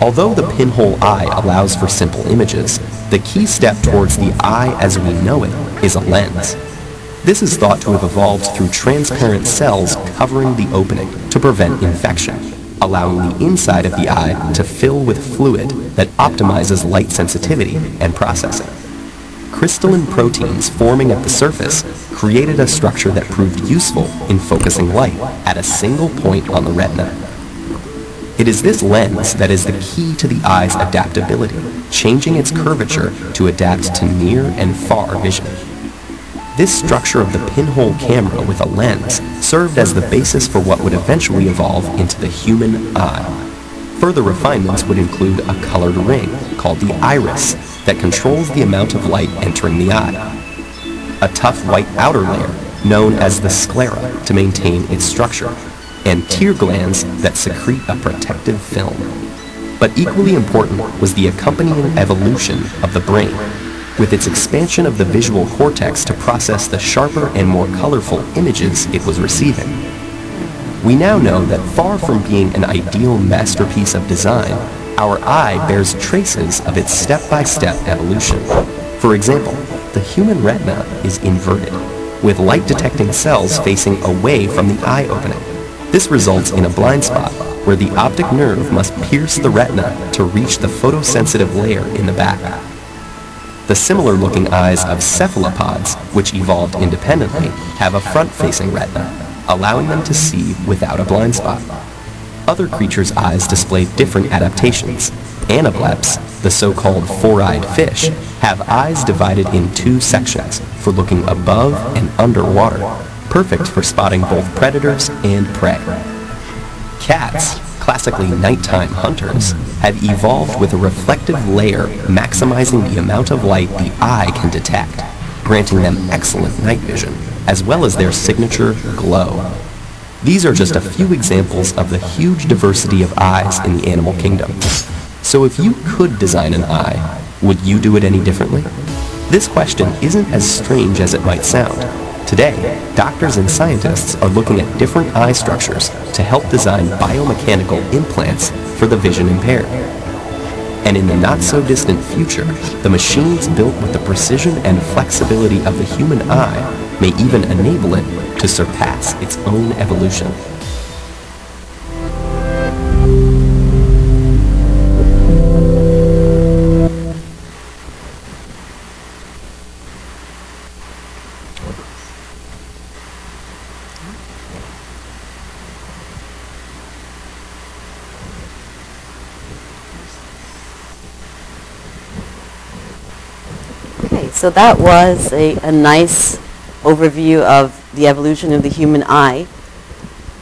Although the pinhole eye allows for simple images, the key step towards the eye as we know it is a lens. This is thought to have evolved through transparent cells covering the opening to prevent infection, allowing the inside of the eye to fill with fluid that optimizes light sensitivity and processing. crystalline proteins forming at the surface created a structure that proved useful in focusing light at a single point on the retina. It is this lens that is the key to the eye's adaptability, changing its curvature to adapt to near and far vision. This structure of the pinhole camera with a lens served as the basis for what would eventually evolve into the human eye. Further refinements would include a colored ring called the iris that controls the amount of light entering the eye, a tough white outer layer known as the sclera to maintain its structure, and tear glands that secrete a protective film. But equally important was the accompanying evolution of the brain, with its expansion of the visual cortex to process the sharper and more colorful images it was receiving. We now know that far from being an ideal masterpiece of design, our eye bears traces of its step-by-step evolution. For example, the human retina is inverted, with light-detecting cells facing away from the eye opening. This results in a blind spot where the optic nerve must pierce the retina to reach the photosensitive layer in the back. The similar-looking eyes of cephalopods, which evolved independently, have a front-facing retina, allowing them to see without a blind spot. Other creatures' eyes display different adaptations. Anableps, the so-called four-eyed fish, have eyes divided in two sections for looking above and underwater, perfect for spotting both predators and prey. Cats, classically nighttime hunters, have evolved with a reflective layer maximizing the amount of light the eye can detect, granting them excellent night vision, as well as their signature glow. These are just a few examples of the huge diversity of eyes in the animal kingdom. So if you could design an eye, would you do it any differently? This question isn't as strange as it might sound. Today, doctors and scientists are looking at different eye structures to help design biomechanical implants for the vision impaired. And in the not-so-distant future, the machines built with the precision and flexibility of the human eye may even enable it to surpass its own evolution.
So that was a, a nice overview of the evolution of the human eye.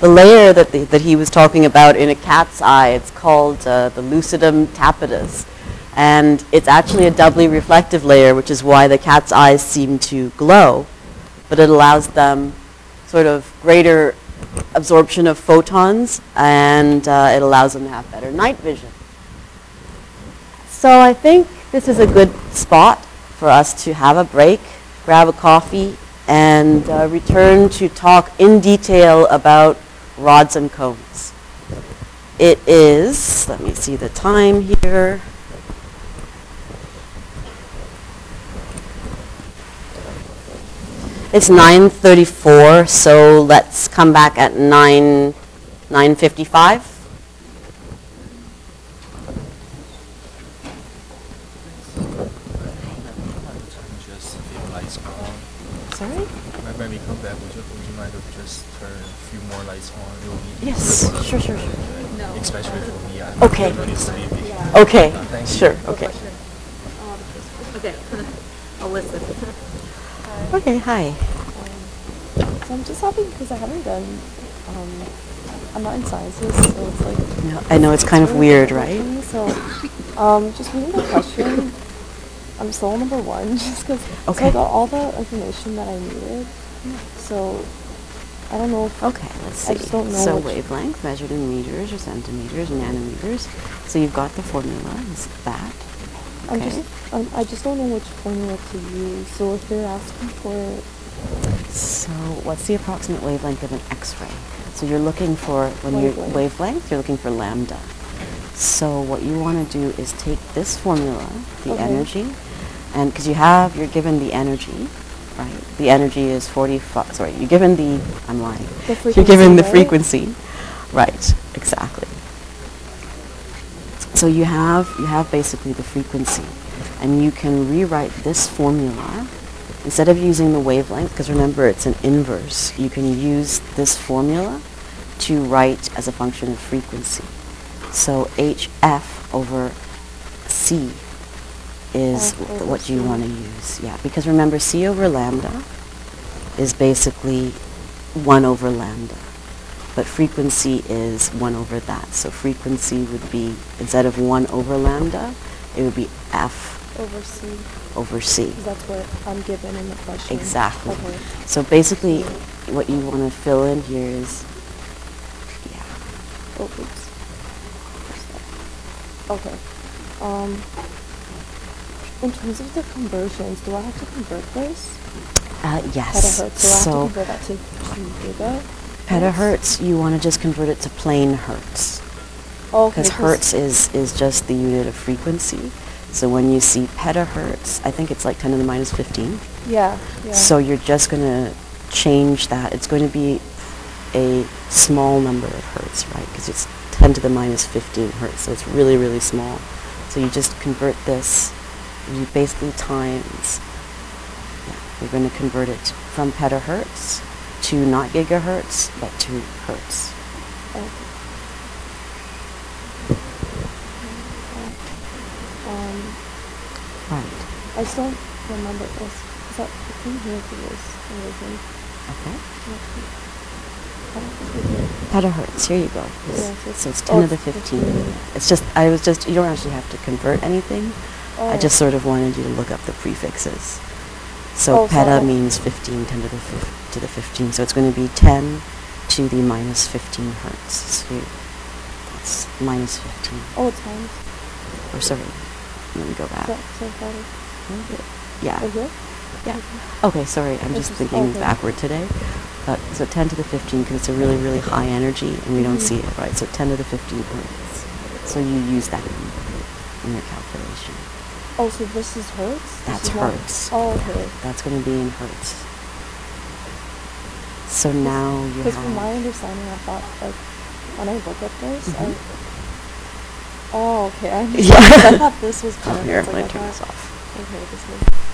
The layer that, the, that he was talking about in a cat's eye, it's called uh, the lucidum tapetus. And it's actually a doubly reflective layer, which is why the cat's eyes seem to glow. But it allows them sort of greater absorption of photons, and uh, it allows them to have better night vision. So I think this is a good spot for us to have a break, grab a coffee, and uh, return to talk in detail about rods and cones. It is, let me see the time here. It's 9:34, so let's come back at 9 9:55.
just a few lights on.
Sorry?
When when we come back, would you, would you mind if we just turn a few more lights on? It will be
Yes, sure, sure, sure.
everyone, Especially for me, I'm
Okay.
really sleepy.
Okay,
Thank you.
sure, okay.
Okay, I'll listen. [laughs]
Okay, hi.
So I'm just happy because I haven't done, um, I'm not in sciences, so it's like.
No, I know it's kind of
really
weird, right?
So, um, just reading the question, I'm soul number one, [laughs] just because. So I got all the information that I needed, so I don't know.
Okay, let's see.
I just don't know
So wavelength measured in meters or centimeters or nanometers. So you've got the formula, is that?
I'm
Okay.
just, um, I just don't know which formula to use, so if they're asking for,
So what's the approximate wavelength of an X-ray? So you're looking for, when you're
Wavelength.
wavelength, you're looking for lambda. So what you want to do is take this formula, the
Okay.
energy, and because you have, you're given the energy, right? The energy is 45, sorry, you're given the, I'm lying. You're given the
frequency? Right,
exactly. So you have, you have basically the frequency. And you can rewrite this formula. Instead of using the wavelength, because remember it's an inverse, you can use this formula to write as a function of frequency. So HF over C is
F
w-
over
what you want to use. Yeah, because remember C over lambda is basically 1 over lambda. But frequency is 1 over that. So frequency would be, instead of 1 over lambda, it would be F
Over C,
over C.
that's what I'm given in the question.
Exactly.
Okay.
So basically, what you want to fill in here is, yeah,
Oh, oops. Okay. Um, in terms of the conversions, do I have to convert this?
uh, yes.
Petahertz, so I have to convert that to, giga?
petahertz, you want to just convert it to plain hertz.
Oh, okay,
Because hertz is, is just the unit of frequency. So when you see petahertz, I think it's like 10 to the minus 15.
Yeah, yeah.
So you're just going to change that. It's going to be a small number of hertz, right? Because it's 10 to the minus 15 hertz, so it's really, really small. So you just convert this, you basically times, yeah, you're going to convert it from petahertz to not gigahertz, but to hertz.
Okay. Um,
Right.
I just don't remember this. Is that it's in here for this?
Okay.
I don't think we did.
Petahertz, here you go.
So
it's
it's-
10
oh,
to the
it's
15.
15.
It's just, I was just, you don't actually have to convert anything. I
Oh.
just sort of wanted you to look up the prefixes. So
Oh,
peta
I-
means 15, 10 to the, to the 15. So it's going to be 10 to the minus 15 hertz. So that's minus 15.
Oh, it's times.
Or sorry, let me go back.
So, so.
Yeah.
Oh, here?
Yeah. Okay, sorry, I'm
This
just thinking
okay.
backward today. But, so 10 to the 15, because it's a really, really high energy, and we don't
Mhm.
see it, right? So 10 to the 15 hertz. So you use that in, in your calculation.
Oh, so this is hertz?
That's hertz.
Oh, okay.
That's going to be in hertz. So now you
Because from my understanding, I thought, like, when I look at this,
Mhm.
I... Oh, okay. I, [laughs]
Yeah. [laughs]
I thought this was kind of...
here,
like,
let me
I
turn this off.
Okay, this is...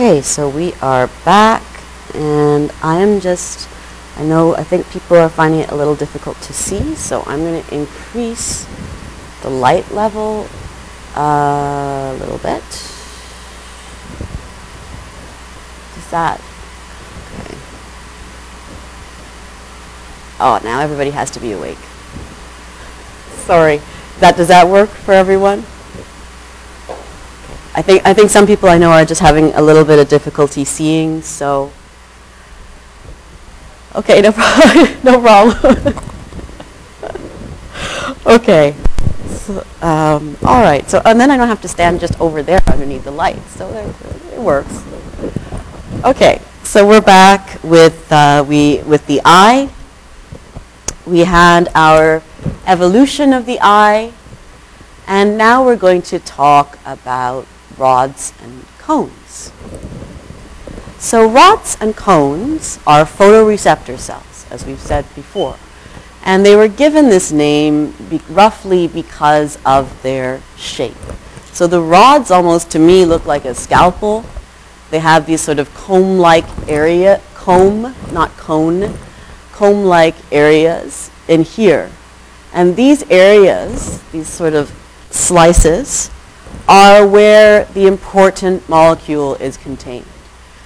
Okay, so we are back, and I am just, I know, I think people are finding it a little difficult to see, so I'm going to increase the light level uh, a little bit. Is that, okay. Oh, now everybody has to be awake. Sorry. That, does that work for everyone? I think, I think some people I know are just having a little bit of difficulty seeing, so. Okay, no [laughs] problem. no problem. [laughs] okay. So, um, all right. So, and then I don't have to stand just over there underneath the light. So there, it works. Okay. So we're back with uh, we with the eye. We had our evolution of the eye, and now we're going to talk about rods and cones. So rods and cones are photoreceptor cells, as we've said before. And they were given this name be roughly because of their shape. So the rods almost to me look like a scalpel. They have these sort of comb-like area, comb, not cone, comb-like areas in here. And these areas, these sort of slices, are where the important molecule is contained.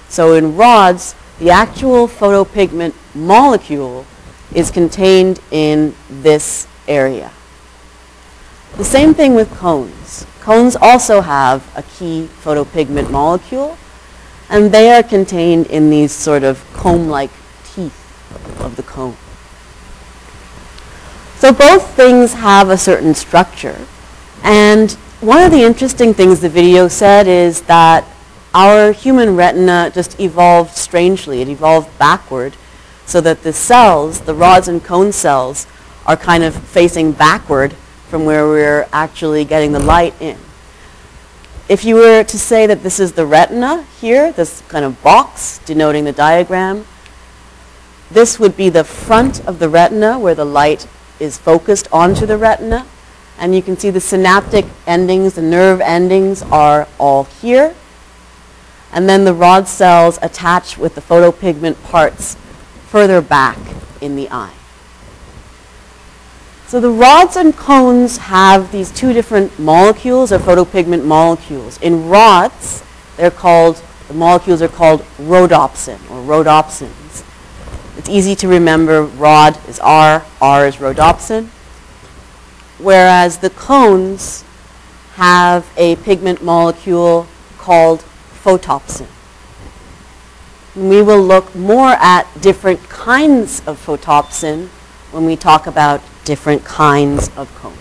So in rods, the actual photopigment molecule is contained in this area. The same thing with cones. Cones also have a key photopigment molecule, and they are contained in these sort of comb-like teeth of the cone. So both things have a certain structure, and one of the interesting things the video said is that our human retina just evolved strangely. It evolved backward so that the cells, the rods and cone cells, are kind of facing backward from where we're actually getting the light in. If you were to say that this is the retina here, this kind of box denoting the diagram, this would be the front of the retina where the light is focused onto the retina. And you can see the synaptic endings, the nerve endings are all here. And then the rod cells attach with the photopigment parts further back in the eye. So the rods and cones have these two different molecules or photopigment molecules. In rods, they're called, the molecules are called rhodopsin or rhodopsins. It's easy to remember rod is R, R is rhodopsin whereas the cones have a pigment molecule called photopsin. We will look more at different kinds of photopsin when we talk about different kinds of cones.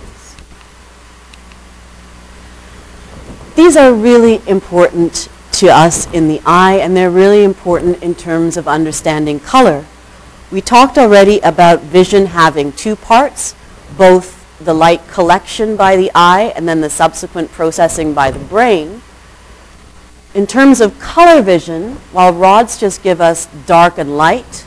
These are really important to us in the eye, and they're really important in terms of understanding color. We talked already about vision having two parts, both the light collection by the eye and then the subsequent processing by the brain. In terms of color vision, while rods just give us dark and light,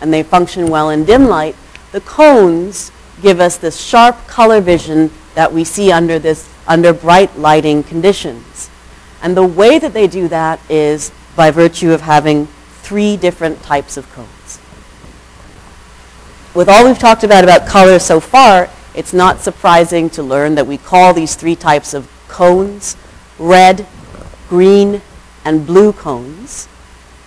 and they function well in dim light, the cones give us this sharp color vision that we see under, this, under bright lighting conditions. And the way that they do that is by virtue of having three different types of cones. With all we've talked about about color so far, it's not surprising to learn that we call these three types of cones red, green, and blue cones.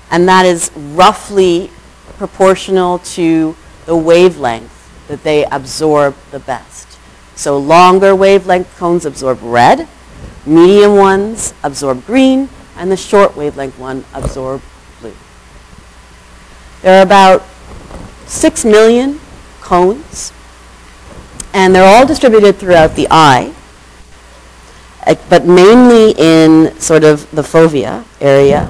And that is roughly proportional to the wavelength that they absorb the best. So longer wavelength cones absorb red, medium ones absorb green, and the short wavelength one absorb blue. There are about 6 million cones and they're all distributed throughout the eye, uh, but mainly in sort of the fovea area,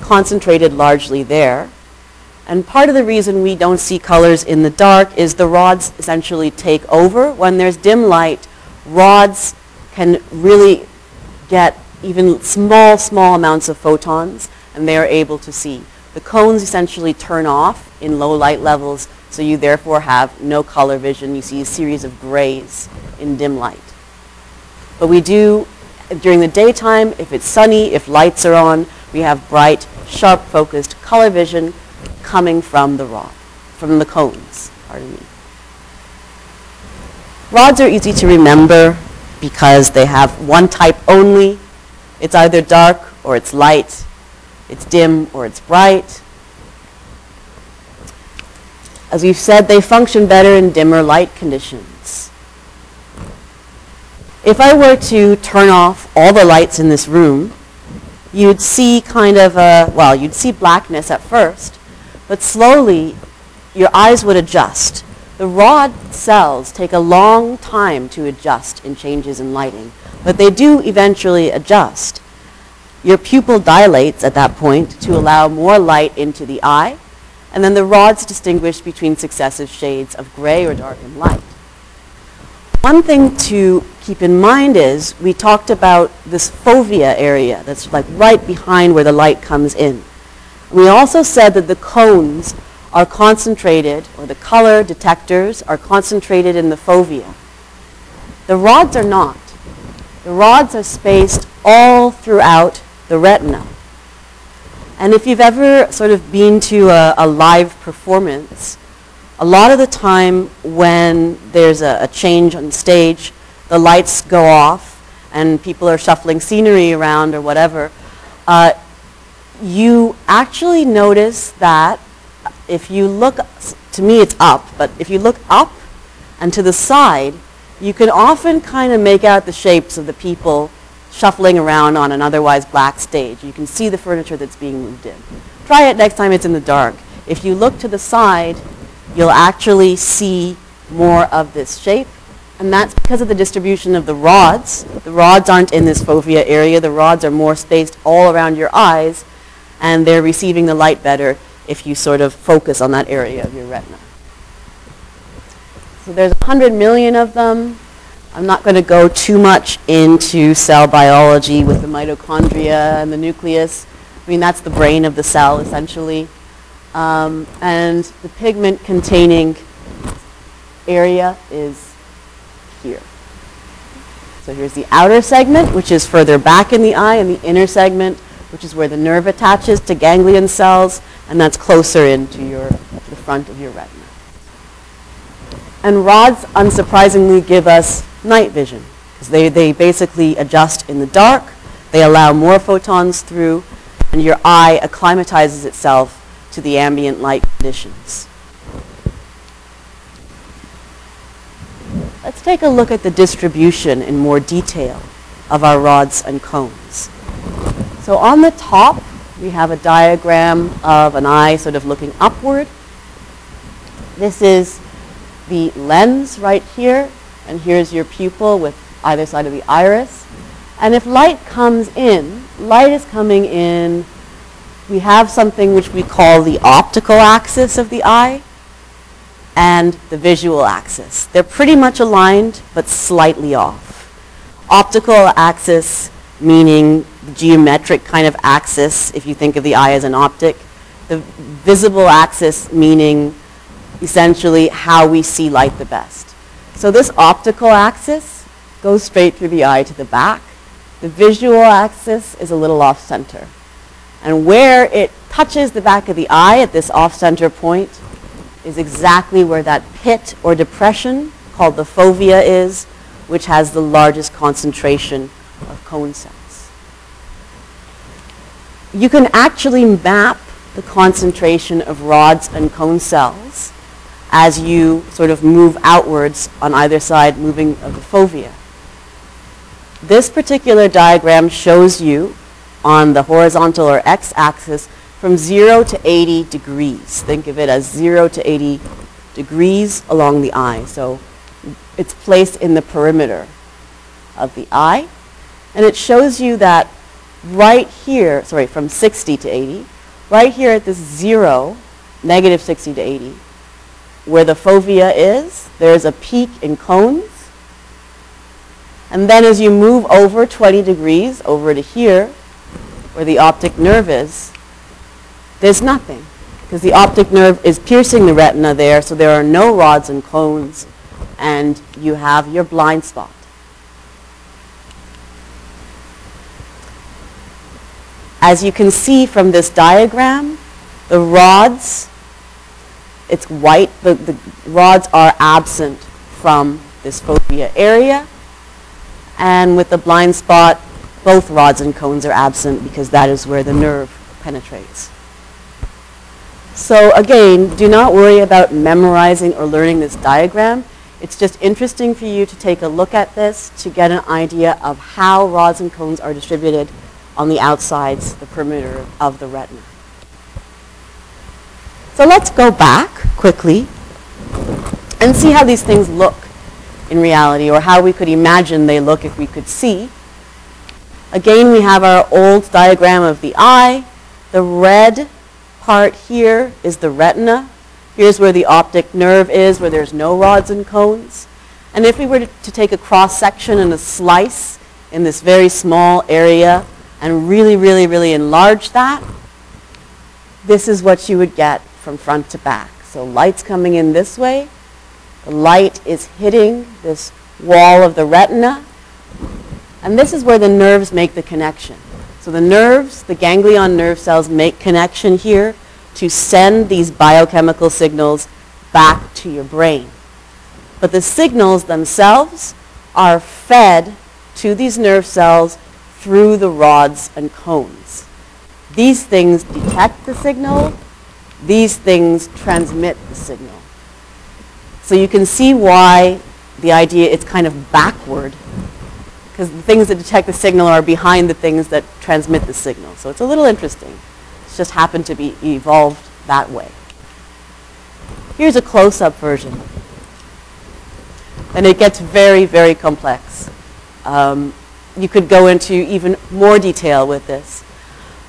concentrated largely there. And part of the reason we don't see colors in the dark is the rods essentially take over. When there's dim light, rods can really get even small, small amounts of photons, and they are able to see. The cones essentially turn off in low light levels so you therefore have no color vision. You see a series of grays in dim light. But we do during the daytime, if it's sunny, if lights are on, we have bright, sharp focused color vision coming from the rod, from the cones, pardon me. Rods are easy to remember because they have one type only. It's either dark or it's light. It's dim or it's bright. As we've said, they function better in dimmer light conditions. If I were to turn off all the lights in this room, you'd see kind of a, well, you'd see blackness at first, but slowly your eyes would adjust. The rod cells take a long time to adjust in changes in lighting, but they do eventually adjust. Your pupil dilates at that point to allow more light into the eye, and then the rods distinguish between successive shades of gray or dark and light. One thing to keep in mind is we talked about this fovea area that's like right behind where the light comes in. We also said that the cones are concentrated, or the color detectors are concentrated in the fovea. The rods are not. The rods are spaced all throughout the retina. And if you've ever sort of been to a, a live performance, a lot of the time when there's a, a change on stage, the lights go off and people are shuffling scenery around or whatever, uh, you actually notice that if you look, to me it's up, but if you look up and to the side, you can often kind of make out the shapes of the people shuffling around on an otherwise black stage. You can see the furniture that's being moved in. Try it next time it's in the dark. If you look to the side, you'll actually see more of this shape. And that's because of the distribution of the rods. The rods aren't in this fovea area. The rods are more spaced all around your eyes, and they're receiving the light better if you sort of focus on that area of your retina. So there's 100 million of them. I'm not going to go too much into cell biology with the mitochondria and the nucleus. I mean, that's the brain of the cell, essentially. Um, and the pigment containing area is here. So here's the outer segment, which is further back in the eye, and the inner segment, which is where the nerve attaches to ganglion cells, and that's closer into your, the front of your retina. And rods, unsurprisingly, give us night vision. Because they, they basically adjust in the dark, they allow more photons through, and your eye acclimatizes itself to the ambient light conditions. Let's take a look at the distribution in more detail of our rods and cones. So on the top, we have a diagram of an eye sort of looking upward. This is the lens right here, and here's your pupil with either side of the iris. And if light comes in, light is coming in, we have something which we call the optical axis of the eye and the visual axis. They're pretty much aligned, but slightly off. Optical axis meaning geometric kind of axis, if you think of the eye as an optic. The visible axis meaning essentially how we see light the best. So this optical axis goes straight through the eye to the back. The visual axis is a little off-center. And where it touches the back of the eye at this off-center point is exactly where that pit or depression called the fovea is, which has the largest concentration of cone cells. You can actually map the concentration of rods and cone cells as you sort of move outwards on either side, moving of the fovea. This particular diagram shows you on the horizontal or x-axis from 0 to 80 degrees. Think of it as 0 to 80 degrees along the eye. So it's placed in the perimeter of the eye. And it shows you that right here, sorry, from 60 to 80, right here at this 0, negative 60 to 80, where the fovea is, there's a peak in cones. And then as you move over 20 degrees over to here, where the optic nerve is, there's nothing because the optic nerve is piercing the retina there, so there are no rods and cones, and you have your blind spot. as you can see from this diagram, the rods, it's white, the, the rods are absent from this fovea area. And with the blind spot, both rods and cones are absent because that is where the nerve penetrates. So again, do not worry about memorizing or learning this diagram. It's just interesting for you to take a look at this to get an idea of how rods and cones are distributed on the outsides, the perimeter of the retina. So let's go back quickly and see how these things look in reality or how we could imagine they look if we could see. Again, we have our old diagram of the eye. The red part here is the retina. Here's where the optic nerve is, where there's no rods and cones. And if we were to, take a cross section and a slice in this very small area and really, really, really enlarge that, this is what you would get from front to back. So light's coming in this way. The light is hitting this wall of the retina. And this is where the nerves make the connection. So the nerves, the ganglion nerve cells make connection here to send these biochemical signals back to your brain. But the signals themselves are fed to these nerve cells through the rods and cones. These things detect the signal. These things transmit the signal. So you can see why the idea it's kind of backward because the things that detect the signal are behind the things that transmit the signal. So it's a little interesting. It's just happened to be evolved that way. Here's a close-up version. And it gets very, very complex. Um, you could go into even more detail with this.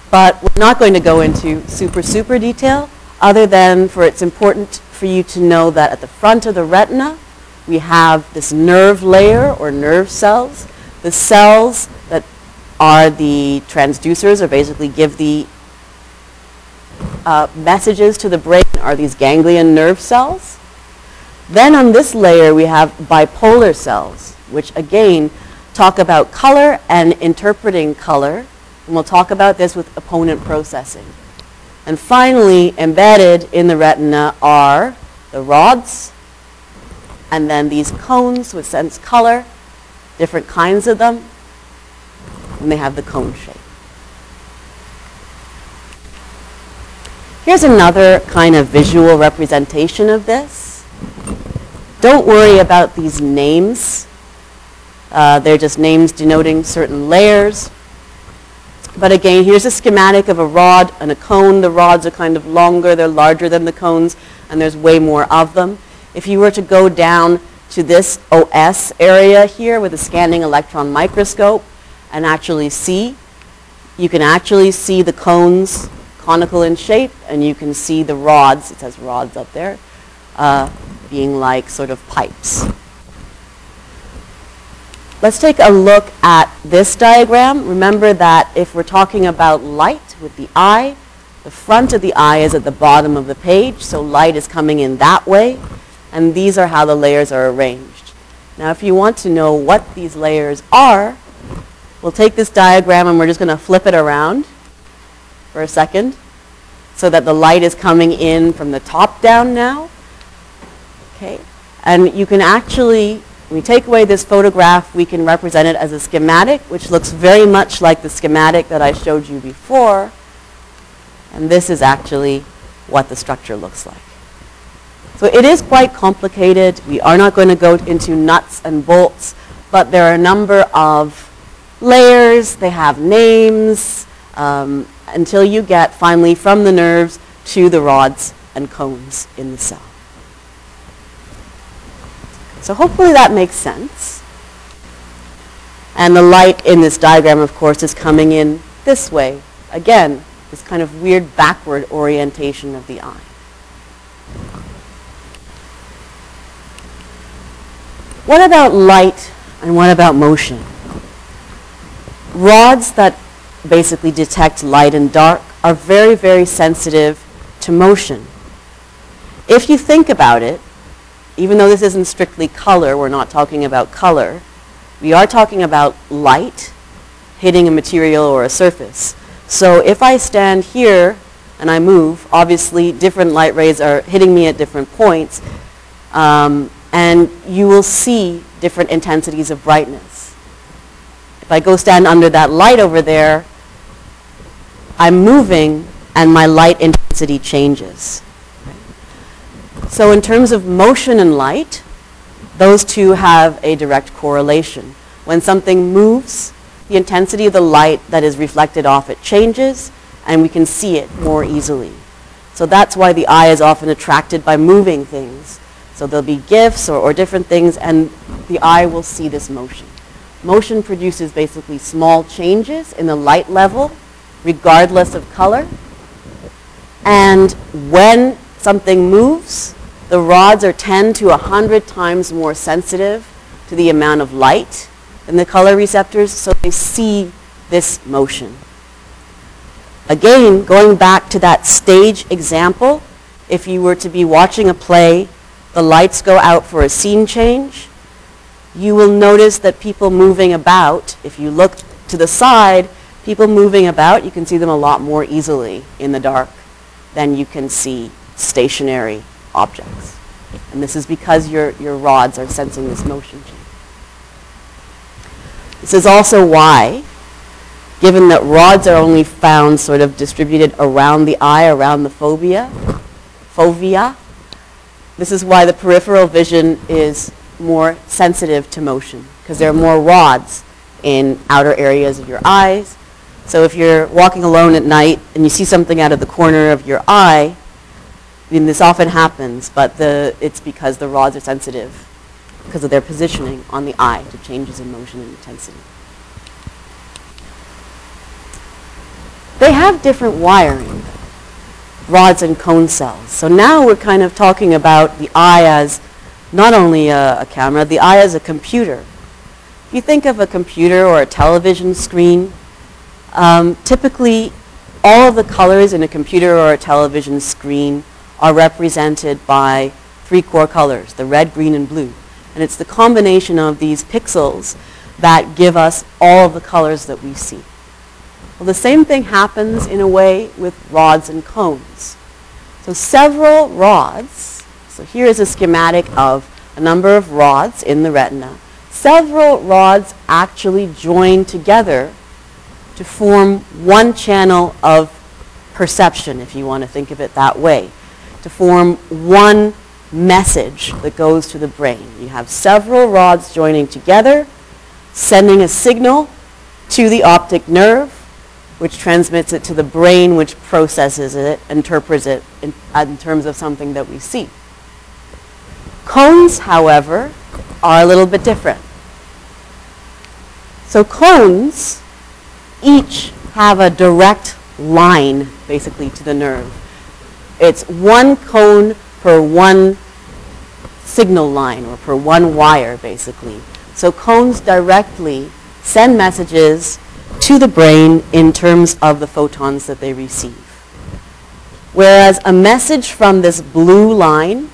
But we're not going to go into super, super detail, other than for it's important for you to know that at the front of the retina, we have this nerve layer or nerve cells. The cells that are the transducers or basically give the uh, messages to the brain are these ganglion nerve cells. Then on this layer we have bipolar cells, which again talk about color and interpreting color. And we'll talk about this with opponent processing. And finally, embedded in the retina are the rods, and then these cones which sense color, different kinds of them, and they have the cone shape. Here's another kind of visual representation of this. Don't worry about these names. Uh, they're just names denoting certain layers. But again, here's a schematic of a rod and a cone. The rods are kind of longer, they're larger than the cones, and there's way more of them. If you were to go down to this OS area here with a scanning electron microscope and actually see, you can actually see the cones conical in shape, and you can see the rods, it says rods up there, uh, being like sort of pipes. Let's take a look at this diagram. Remember that if we're talking about light with the eye, the front of the eye is at the bottom of the page, so light is coming in that way, and these are how the layers are arranged. Now if you want to know what these layers are, we'll take this diagram and we're just going to flip it around for a second so that the light is coming in from the top down now. Okay, and you can actually, we take away this photograph, we can represent it as a schematic, which looks very much like the schematic that I showed you before. And this is actually what the structure looks like. So it is quite complicated. We are not going to go into nuts and bolts, but there are a number of layers. They have names. Um, until you get finally from the nerves to the rods and cones in the cell. So hopefully that makes sense. And the light in this diagram, of course, is coming in this way. Again, this kind of weird backward orientation of the eye. What about light and what about motion? Rods that basically detect light and dark are very, very sensitive to motion. If you think about it, even though this isn't strictly color, we're not talking about color, we are talking about light hitting a material or a surface. So if I stand here and I move, obviously different light rays are hitting me at different points, um, and you will see different intensities of brightness. If I go stand under that light over there, I'm moving and my light intensity changes. So in terms of motion and light, those two have a direct correlation. When something moves, the intensity of the light that is reflected off it changes, and we can see it more easily. So that's why the eye is often attracted by moving things. So there'll be GIFs or, or different things, and the eye will see this motion. Motion produces basically small changes in the light level, regardless of color. And when something moves, the rods are 10 to 100 times more sensitive to the amount of light than the color receptors, so they see this motion. Again, going back to that stage example, if you were to be watching a play, the lights go out for a scene change, you will notice that people moving about, if you look to the side, people moving about, you can see them a lot more easily in the dark than you can see stationary objects. And this is because your, your rods are sensing this motion change. This is also why, given that rods are only found sort of distributed around the eye, around the fovea, fovea, this is why the peripheral vision is more sensitive to motion, because there are more rods in outer areas of your eyes. So if you're walking alone at night and you see something out of the corner of your eye, I mean, this often happens, but the, it's because the rods are sensitive because of their positioning on the eye to changes in motion and intensity. They have different wiring, rods and cone cells. So now we're kind of talking about the eye as not only a, a camera, the eye as a computer. If you think of a computer or a television screen, um, typically all of the colors in a computer or a television screen are represented by three core colors, the red, green, and blue. And it's the combination of these pixels that give us all of the colors that we see. Well, the same thing happens in a way with rods and cones. So several rods, so here is a schematic of a number of rods in the retina. Several rods actually join together to form one channel of perception, if you want to think of it that way, to form one message that goes to the brain. You have several rods joining together, sending a signal to the optic nerve, which transmits it to the brain, which processes it, interprets it in, in terms of something that we see. Cones, however, are a little bit different. So cones each have a direct line, basically, to the nerve. It's one cone per one signal line or per one wire, basically. So cones directly send messages to the brain in terms of the photons that they receive. Whereas a message from this blue line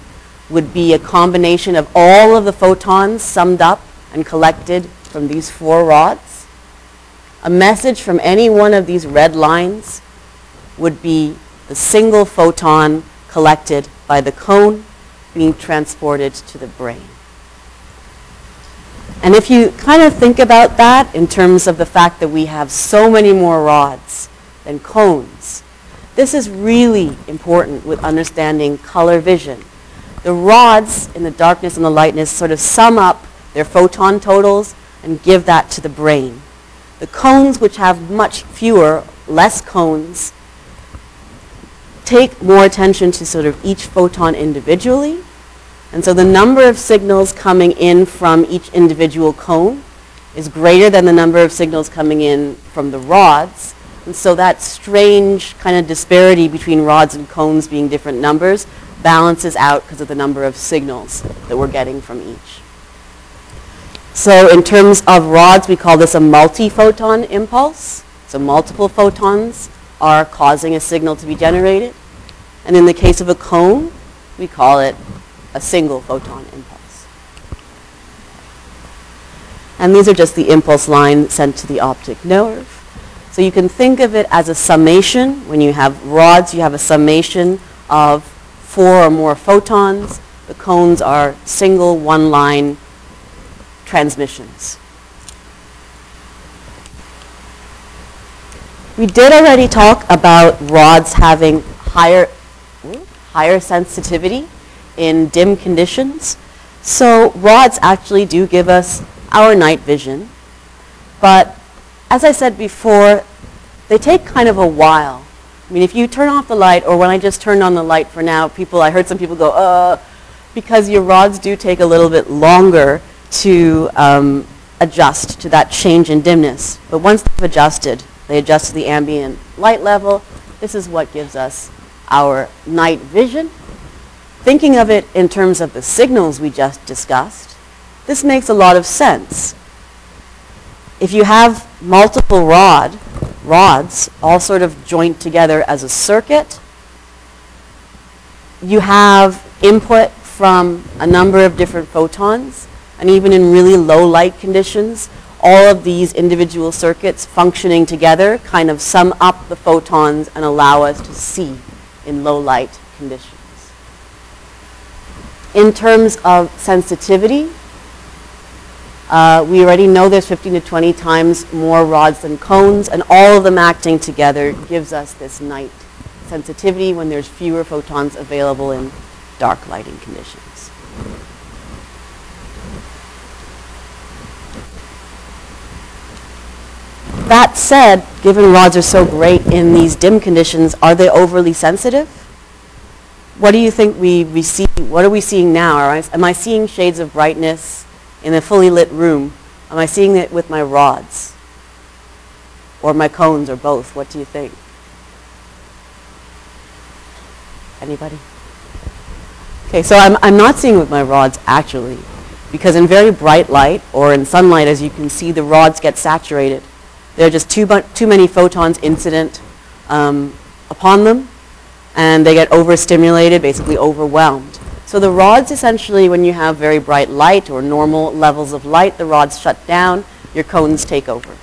would be a combination of all of the photons summed up and collected from these four rods. A message from any one of these red lines would be the single photon collected by the cone being transported to the brain. And if you kind of think about that in terms of the fact that we have so many more rods than cones, this is really important with understanding color vision. The rods in the darkness and the lightness sort of sum up their photon totals and give that to the brain. The cones, which have much fewer, less cones, take more attention to sort of each photon individually and so the number of signals coming in from each individual cone is greater than the number of signals coming in from the rods. And so that strange kind of disparity between rods and cones being different numbers balances out because of the number of signals that we're getting from each. So in terms of rods, we call this a multi-photon impulse. So multiple photons are causing a signal to be generated. And in the case of a cone, we call it a single photon impulse. And these are just the impulse lines sent to the optic nerve. So you can think of it as a summation. When you have rods, you have a summation of four or more photons. The cones are single one-line transmissions. We did already talk about rods having higher, higher sensitivity in dim conditions. So rods actually do give us our night vision. But as I said before, they take kind of a while. I mean, if you turn off the light, or when I just turned on the light for now, people, I heard some people go, uh, because your rods do take a little bit longer to um, adjust to that change in dimness. But once they've adjusted, they adjust to the ambient light level. This is what gives us our night vision. Thinking of it in terms of the signals we just discussed, this makes a lot of sense. If you have multiple rod, rods all sort of joined together as a circuit, you have input from a number of different photons, and even in really low light conditions, all of these individual circuits functioning together kind of sum up the photons and allow us to see in low light conditions. In terms of sensitivity, uh, we already know there's 15 to 20 times more rods than cones, and all of them acting together gives us this night sensitivity when there's fewer photons available in dark lighting conditions. That said, given rods are so great in these dim conditions, are they overly sensitive? What do you think we see? What are we seeing now? I, am I seeing shades of brightness in a fully lit room? Am I seeing it with my rods? Or my cones, or both? What do you think? Anybody? Okay, so I'm, I'm not seeing with my rods actually, because in very bright light, or in sunlight, as you can see, the rods get saturated. There are just too, too many photons incident um, upon them, and they get overstimulated, basically overwhelmed. So the rods essentially, when you have very bright light or normal levels of light, the rods shut down, your cones take over.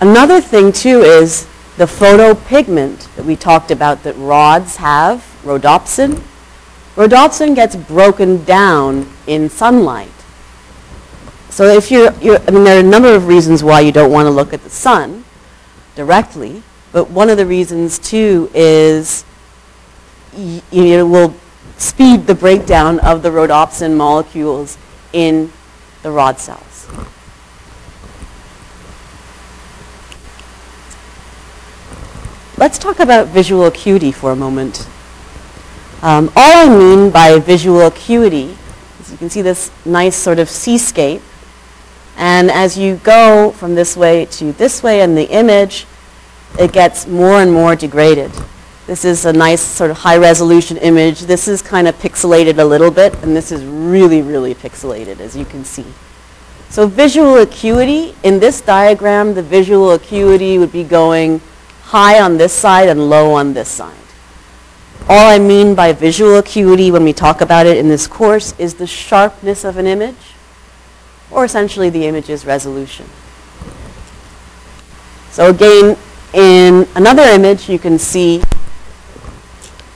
Another thing too is the photopigment that we talked about that rods have, rhodopsin. Rhodopsin gets broken down in sunlight. So if you're, you're, I mean, there are a number of reasons why you don't want to look at the sun directly, but one of the reasons too is it will speed the breakdown of the rhodopsin molecules in the rod cells. Let's talk about visual acuity for a moment. Um, all I mean by visual acuity is you can see this nice sort of seascape and as you go from this way to this way in the image, it gets more and more degraded. This is a nice sort of high resolution image. This is kind of pixelated a little bit, and this is really, really pixelated, as you can see. So visual acuity, in this diagram, the visual acuity would be going high on this side and low on this side. All I mean by visual acuity when we talk about it in this course is the sharpness of an image or essentially the image's resolution. So again, in another image, you can see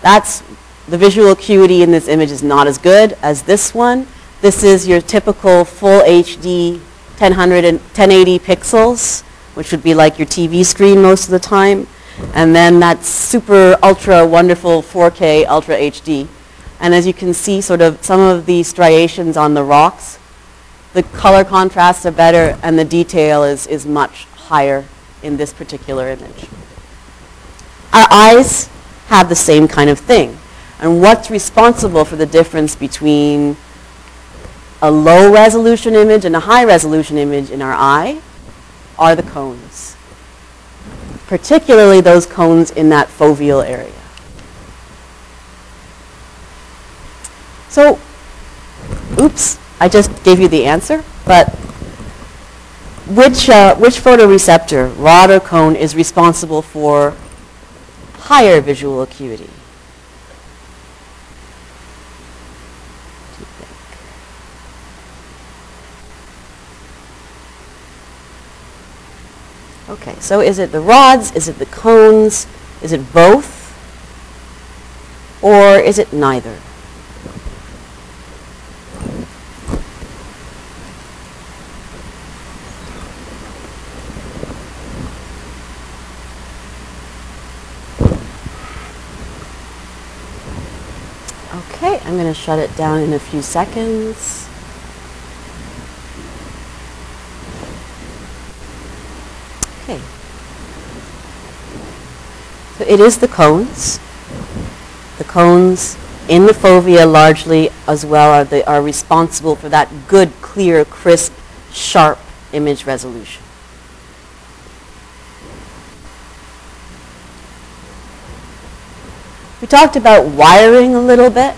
that's the visual acuity in this image is not as good as this one. This is your typical full HD 1000 and 1080 pixels, which would be like your TV screen most of the time. And then that super ultra wonderful 4K Ultra HD. And as you can see, sort of some of the striations on the rocks the color contrasts are better and the detail is, is much higher in this particular image. Our eyes have the same kind of thing. And what's responsible for the difference between a low resolution image and a high resolution image in our eye are the cones, particularly those cones in that foveal area. So, oops, I just gave you the answer, but which, uh, which photoreceptor, rod or cone, is responsible for higher visual acuity? Okay, so is it the rods, is it the cones, is it both? Or is it neither? Okay, I'm going to shut it down in a few seconds. Okay. So it is the cones. The cones in the fovea largely as well are, the, are responsible for that good, clear, crisp, sharp image resolution. We talked about wiring a little bit,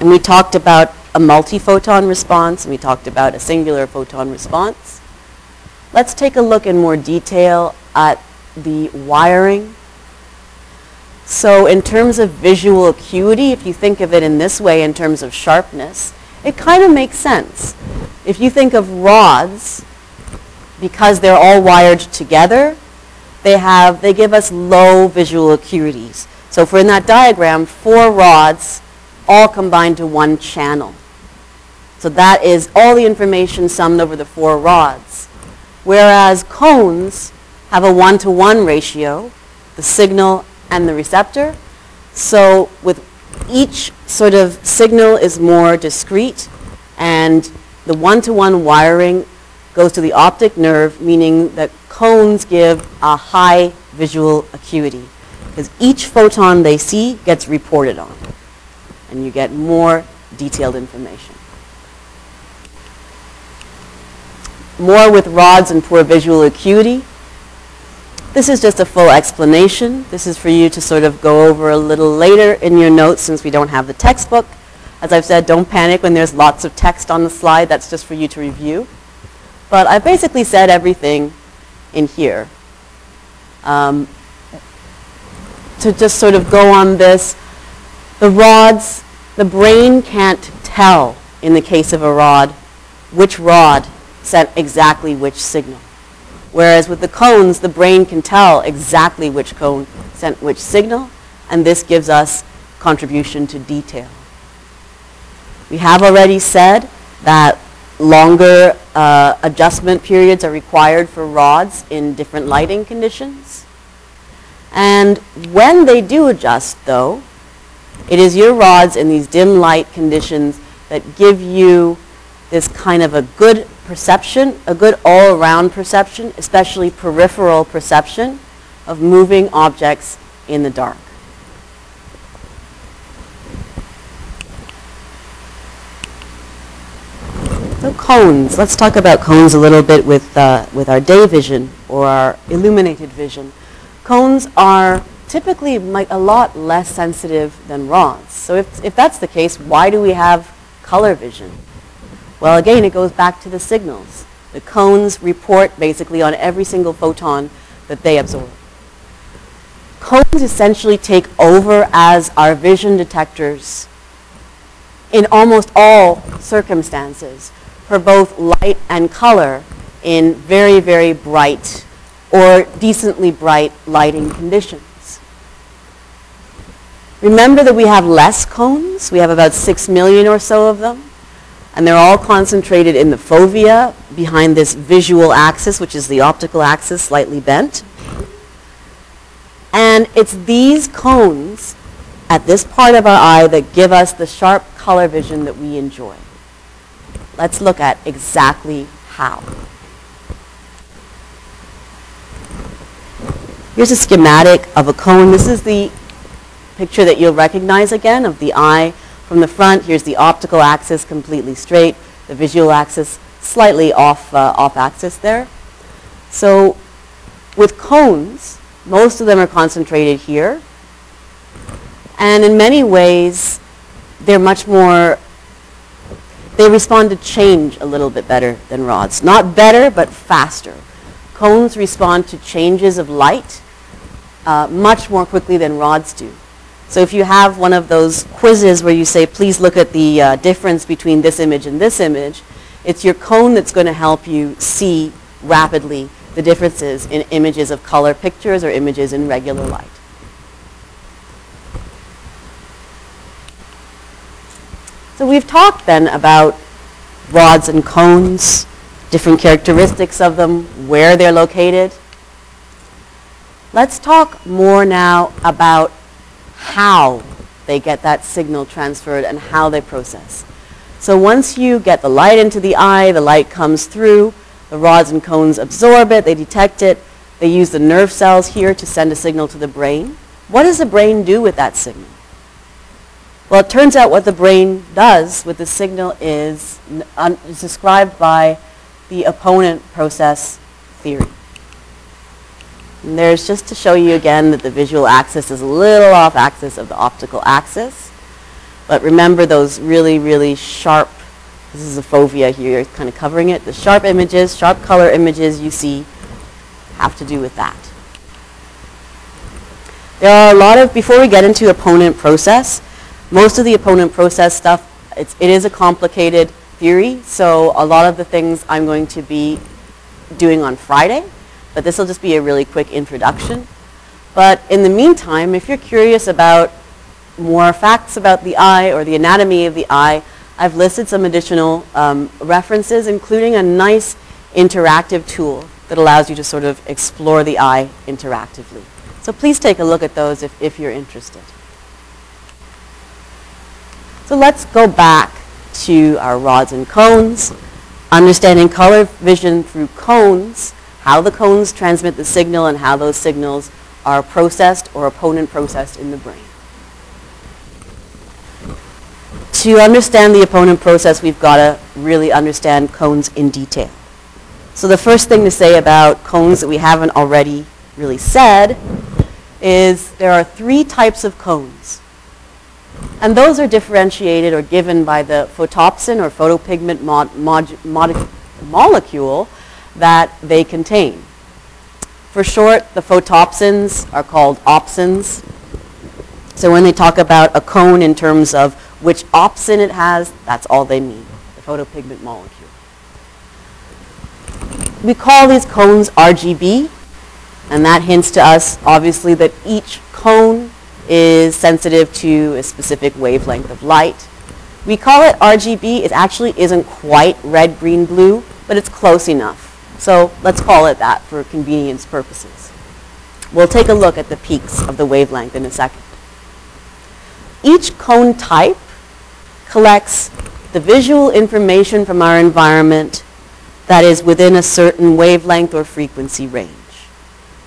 and we talked about a multi-photon response, and we talked about a singular photon response. Let's take a look in more detail at the wiring. So in terms of visual acuity, if you think of it in this way in terms of sharpness, it kind of makes sense. If you think of rods, because they're all wired together, they have, they give us low visual acuities. So for in that diagram, four rods all combined to one channel. So that is all the information summed over the four rods. Whereas cones have a one-to-one ratio, the signal and the receptor. So with each sort of signal is more discrete and the one-to-one wiring goes to the optic nerve, meaning that cones give a high visual acuity because each photon they see gets reported on and you get more detailed information. More with rods and poor visual acuity. This is just a full explanation. This is for you to sort of go over a little later in your notes since we don't have the textbook. As I've said, don't panic when there's lots of text on the slide. That's just for you to review. But I've basically said everything in here. Um, to just sort of go on this, the rods, the brain can't tell in the case of a rod which rod sent exactly which signal. Whereas with the cones, the brain can tell exactly which cone sent which signal, and this gives us contribution to detail. We have already said that longer uh, adjustment periods are required for rods in different lighting conditions. And when they do adjust, though, it is your rods in these dim light conditions that give you this kind of a good perception, a good all-around perception, especially peripheral perception of moving objects in the dark. So cones, let's talk about cones a little bit with, uh, with our day vision or our illuminated vision. Cones are typically a lot less sensitive than rods. So if, if that's the case, why do we have color vision? Well, again, it goes back to the signals. The cones report basically on every single photon that they absorb. Cones essentially take over as our vision detectors in almost all circumstances for both light and color in very, very bright or decently bright lighting conditions. Remember that we have less cones. We have about 6 million or so of them. And they're all concentrated in the fovea behind this visual axis, which is the optical axis slightly bent. And it's these cones at this part of our eye that give us the sharp color vision that we enjoy. Let's look at exactly how. Here's a schematic of a cone. This is the picture that you'll recognize again of the eye from the front. Here's the optical axis completely straight, the visual axis slightly off, uh, off axis there. So with cones, most of them are concentrated here. And in many ways, they're much more, they respond to change a little bit better than rods. Not better, but faster. Cones respond to changes of light uh, much more quickly than rods do. So if you have one of those quizzes where you say, please look at the uh, difference between this image and this image, it's your cone that's going to help you see rapidly the differences in images of color pictures or images in regular light. So we've talked then about rods and cones, different characteristics of them, where they're located. Let's talk more now about how they get that signal transferred and how they process. So once you get the light into the eye, the light comes through, the rods and cones absorb it, they detect it, they use the nerve cells here to send a signal to the brain. What does the brain do with that signal? Well, it turns out what the brain does with the signal is, is described by the opponent process theory. And there's just to show you again that the visual axis is a little off axis of the optical axis. But remember those really, really sharp, this is a fovea here, kind of covering it. The sharp images, sharp color images you see have to do with that. There are a lot of, before we get into opponent process, most of the opponent process stuff, it's, it is a complicated theory, so a lot of the things I'm going to be doing on Friday, but this will just be a really quick introduction. But in the meantime, if you're curious about more facts about the eye or the anatomy of the eye, I've listed some additional um, references, including a nice interactive tool that allows you to sort of explore the eye interactively. So please take a look at those if, if you're interested. So let's go back to our rods and cones, understanding color vision through cones, how the cones transmit the signal and how those signals are processed or opponent processed in the brain. To understand the opponent process, we've got to really understand cones in detail. So the first thing to say about cones that we haven't already really said is there are three types of cones. And those are differentiated or given by the photopsin or photopigment mod, mod, mod, molecule that they contain. For short, the photopsins are called opsins. So when they talk about a cone in terms of which opsin it has, that's all they mean, the photopigment molecule. We call these cones RGB, and that hints to us, obviously, that each cone is sensitive to a specific wavelength of light. We call it RGB. It actually isn't quite red, green, blue, but it's close enough. So let's call it that for convenience purposes. We'll take a look at the peaks of the wavelength in a second. Each cone type collects the visual information from our environment that is within a certain wavelength or frequency range.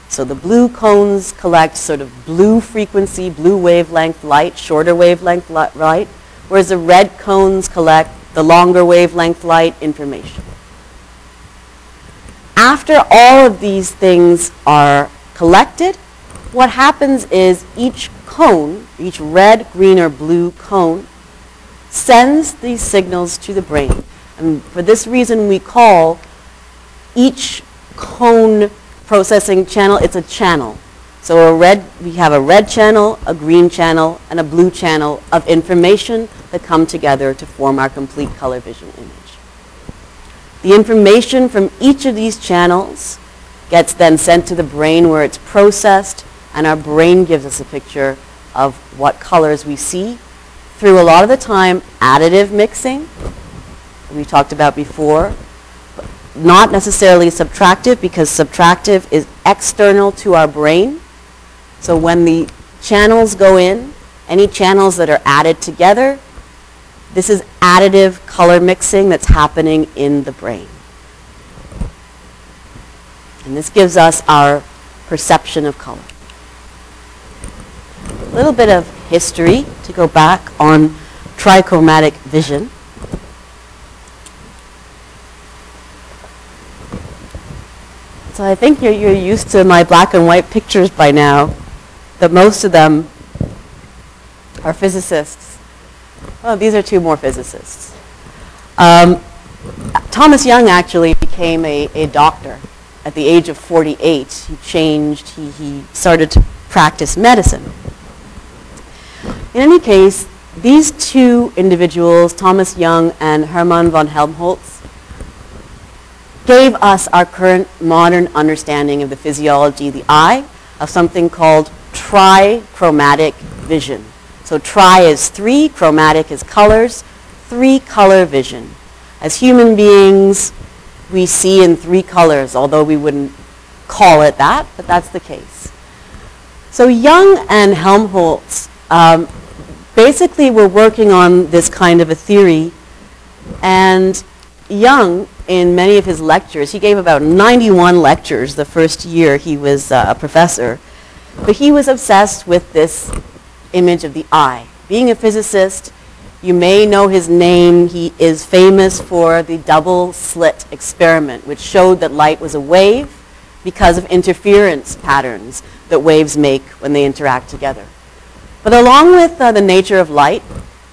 So the blue cones collect sort of blue frequency, blue wavelength light, shorter wavelength light, whereas the red cones collect the longer wavelength light information. After all of these things are collected, what happens is each cone, each red, green, or blue cone, sends these signals to the brain. And for this reason, we call each cone processing channel, it's a channel. So a red, we have a red channel, a green channel, and a blue channel of information that come together to form our complete color vision image. The information from each of these channels gets then sent to the brain where it's processed, and our brain gives us a picture of what colors we see through a lot of the time additive mixing we talked about before, not necessarily subtractive because subtractive is external to our brain. So when the channels go in, any channels that are added together, this is additive color mixing that's happening in the brain. And this gives us our perception of color. A little bit of history to go back on trichromatic vision. So I think you're, you're used to my black and white pictures by now, that most of them are physicists. Oh, these are two more physicists. Um, Thomas Young actually became a, a doctor at the age of 48. He changed, he, he started to practice medicine. In any case, these two individuals, Thomas Young and Hermann von Helmholtz, gave us our current modern understanding of the physiology of the eye of something called trichromatic vision. So tri is three, chromatic is colors, three color vision. As human beings, we see in three colors, although we wouldn't call it that, but that's the case. So Young and Helmholtz um, basically were working on this kind of a theory, and Young, in many of his lectures, he gave about 91 lectures the first year he was uh, a professor, but he was obsessed with this image of the eye. Being a physicist, you may know his name. He is famous for the double slit experiment, which showed that light was a wave because of interference patterns that waves make when they interact together. But along with uh, the nature of light,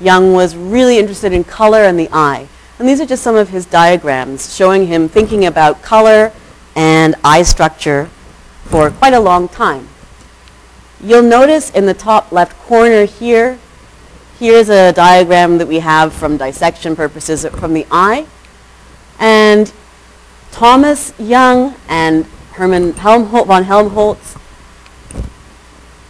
Young was really interested in color and the eye. And these are just some of his diagrams showing him thinking about color and eye structure for quite a long time. You'll notice in the top left corner here, here's a diagram that we have from dissection purposes from the eye. And Thomas Young and Hermann Helmholtz, von Helmholtz,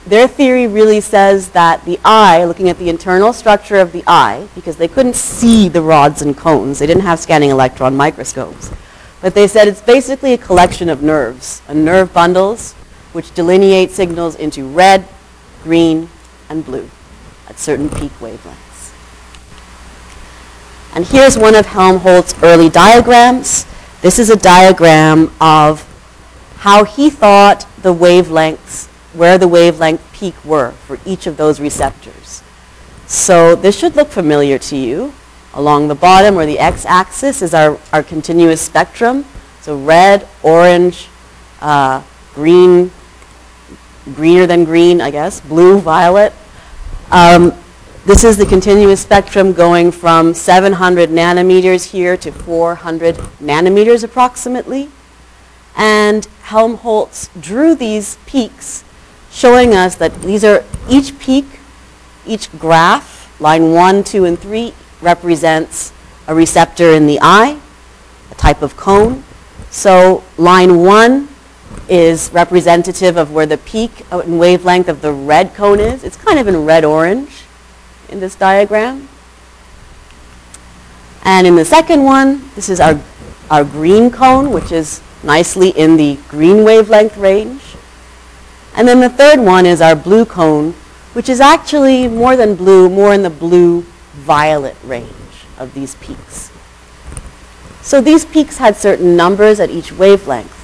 their theory really says that the eye, looking at the internal structure of the eye, because they couldn't see the rods and cones, they didn't have scanning electron microscopes, but they said it's basically a collection of nerves, a nerve bundles, which delineate signals into red, green, and blue at certain peak wavelengths. And here's one of Helmholtz's early diagrams. This is a diagram of how he thought the wavelengths where the wavelength peak were for each of those receptors. So this should look familiar to you. Along the bottom or the x-axis is our, our continuous spectrum. So red, orange, uh, green, greener than green, I guess, blue, violet. Um, this is the continuous spectrum going from 700 nanometers here to 400 nanometers approximately. And Helmholtz drew these peaks showing us that these are each peak, each graph, line 1, 2, and 3, represents a receptor in the eye, a type of cone. So line 1 is representative of where the peak in wavelength of the red cone is. It's kind of in red-orange in this diagram. And in the second one, this is our, our green cone, which is nicely in the green wavelength range. And then the third one is our blue cone, which is actually more than blue, more in the blue-violet range of these peaks. So these peaks had certain numbers at each wavelength.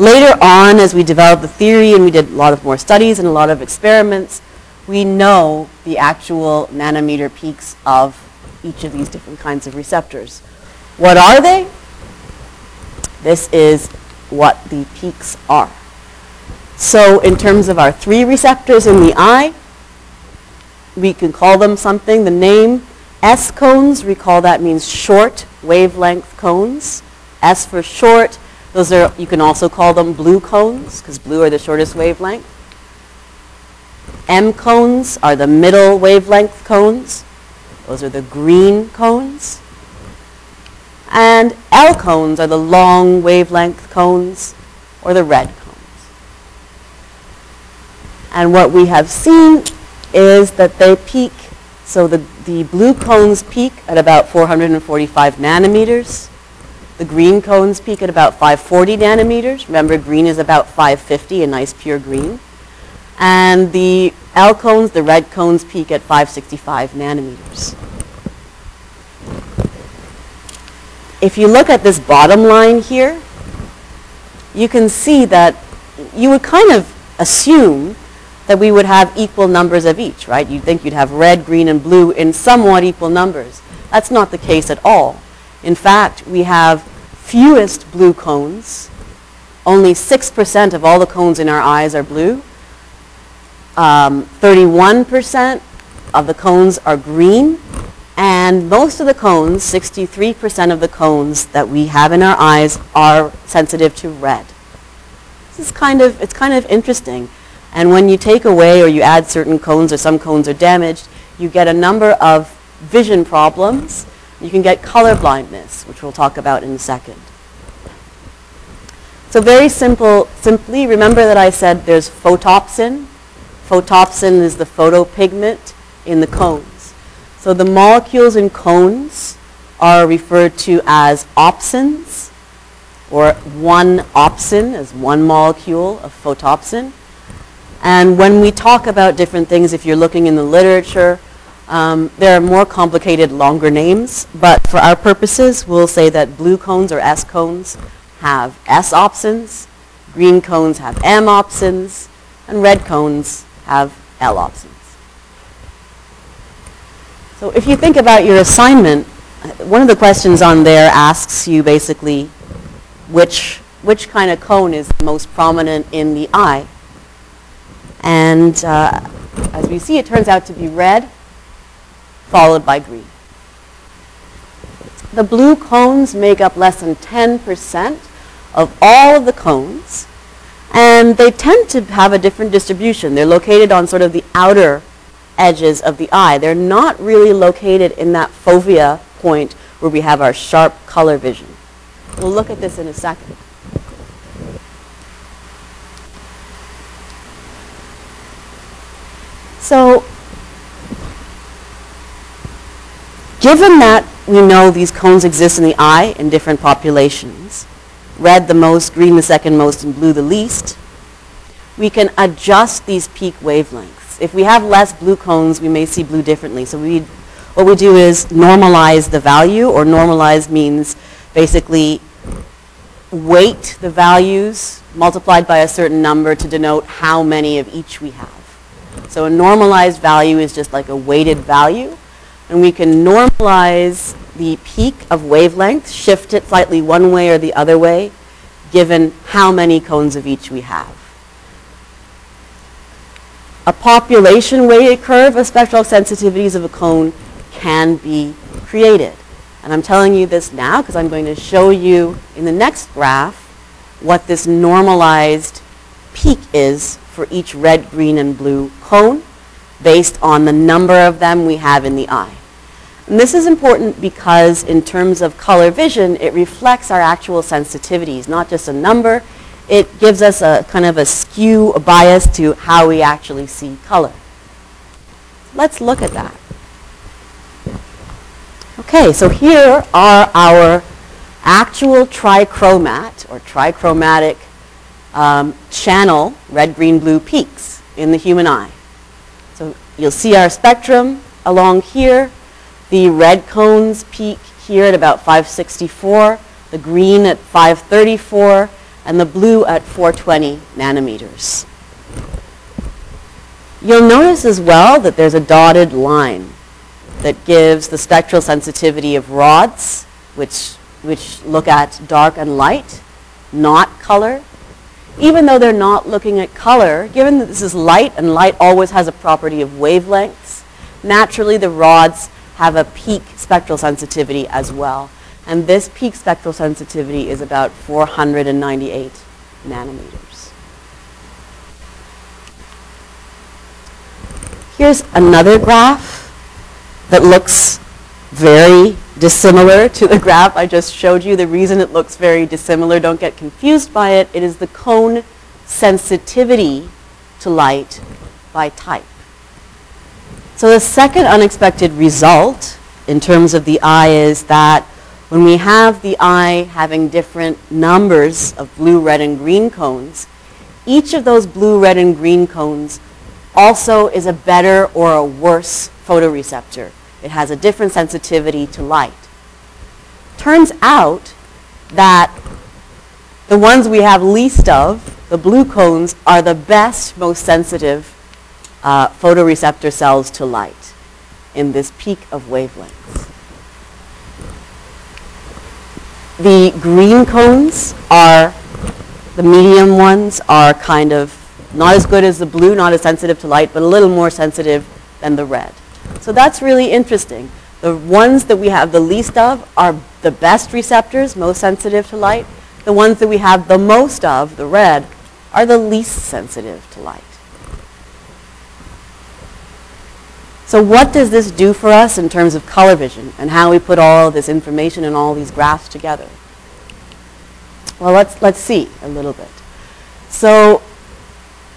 Later on, as we developed the theory and we did a lot of more studies and a lot of experiments, we know the actual nanometer peaks of each of these different kinds of receptors. What are they? This is what the peaks are. So in terms of our three receptors in the eye, we can call them something. The name S cones, recall that means short wavelength cones. S for short. Those are, you can also call them blue cones because blue are the shortest wavelength. M cones are the middle wavelength cones. Those are the green cones. And L cones are the long wavelength cones or the red cones. and what we have seen is that they peak, so the, the blue cones peak at about 445 nanometers. The green cones peak at about 540 nanometers. Remember, green is about 550, a nice pure green. And the L cones, the red cones, peak at 565 nanometers. If you look at this bottom line here, you can see that you would kind of assume that we would have equal numbers of each, right? You'd think you'd have red, green, and blue in somewhat equal numbers. That's not the case at all. In fact, we have fewest blue cones. Only 6% of all the cones in our eyes are blue. 31% um, of the cones are green. And most of the cones, 63% of the cones that we have in our eyes are sensitive to red. This is kind of, it's kind of interesting. And when you take away or you add certain cones or some cones are damaged, you get a number of vision problems. You can get color blindness, which we'll talk about in a second. So very simple, simply, remember that I said there's photopsin. Photopsin is the photopigment in the cones. So the molecules in cones are referred to as opsins, or one opsin is one molecule of photopsin. And when we talk about different things, if you're looking in the literature, um, there are more complicated, longer names, but for our purposes, we'll say that blue cones or S cones have S opsins, green cones have M opsins, and red cones have L opsins. So if you think about your assignment, uh, one of the questions on there asks you basically which, which kind of cone is most prominent in the eye. And uh, as we see, it turns out to be red, followed by green. The blue cones make up less than 10% of all of the cones, and they tend to have a different distribution. They're located on sort of the outer edges of the eye. They're not really located in that fovea point where we have our sharp color vision. We'll look at this in a second. So, given that we know these cones exist in the eye in different populations, red the most, green the second most, and blue the least, we can adjust these peak wavelengths. If we have less blue cones, we may see blue differently. So we, what we do is normalize the value, or normalize means basically weight the values multiplied by a certain number to denote how many of each we have. So a normalized value is just like a weighted value. And we can normalize the peak of wavelength, shift it slightly one way or the other way, given how many cones of each we have. A population weighted curve of spectral sensitivities of a cone can be created. And I'm telling you this now because I'm going to show you in the next graph what this normalized peak is for each red, green, and blue cone based on the number of them we have in the eye. And this is important because in terms of color vision, it reflects our actual sensitivities, not just a number. It gives us a kind of a skew, a bias to how we actually see color. Let's look at that. Okay, so here are our actual trichromat or trichromatic um, channel red, green, blue peaks in the human eye. So you'll see our spectrum along here. The red cones peak here at about 564, the green at 534, and the blue at 420 nanometers. You'll notice as well that there's a dotted line that gives the spectral sensitivity of rods, which, which look at dark and light, not color. Even though they're not looking at color, given that this is light and light always has a property of wavelengths, naturally the rods have a peak spectral sensitivity as well. And this peak spectral sensitivity is about 498 nanometers. Here's another graph that looks very dissimilar to the graph I just showed you. The reason it looks very dissimilar, don't get confused by it, it is the cone sensitivity to light by type. So the second unexpected result in terms of the eye is that when we have the eye having different numbers of blue, red, and green cones, each of those blue, red, and green cones also is a better or a worse photoreceptor. It has a different sensitivity to light. Turns out that the ones we have least of, the blue cones, are the best, most sensitive uh, photoreceptor cells to light in this peak of wavelengths. The green cones are, the medium ones are kind of not as good as the blue, not as sensitive to light, but a little more sensitive than the red. So that's really interesting. The ones that we have the least of are the best receptors, most sensitive to light. The ones that we have the most of, the red, are the least sensitive to light. So what does this do for us in terms of color vision and how we put all this information and all these graphs together? Well, let's, let's see a little bit. So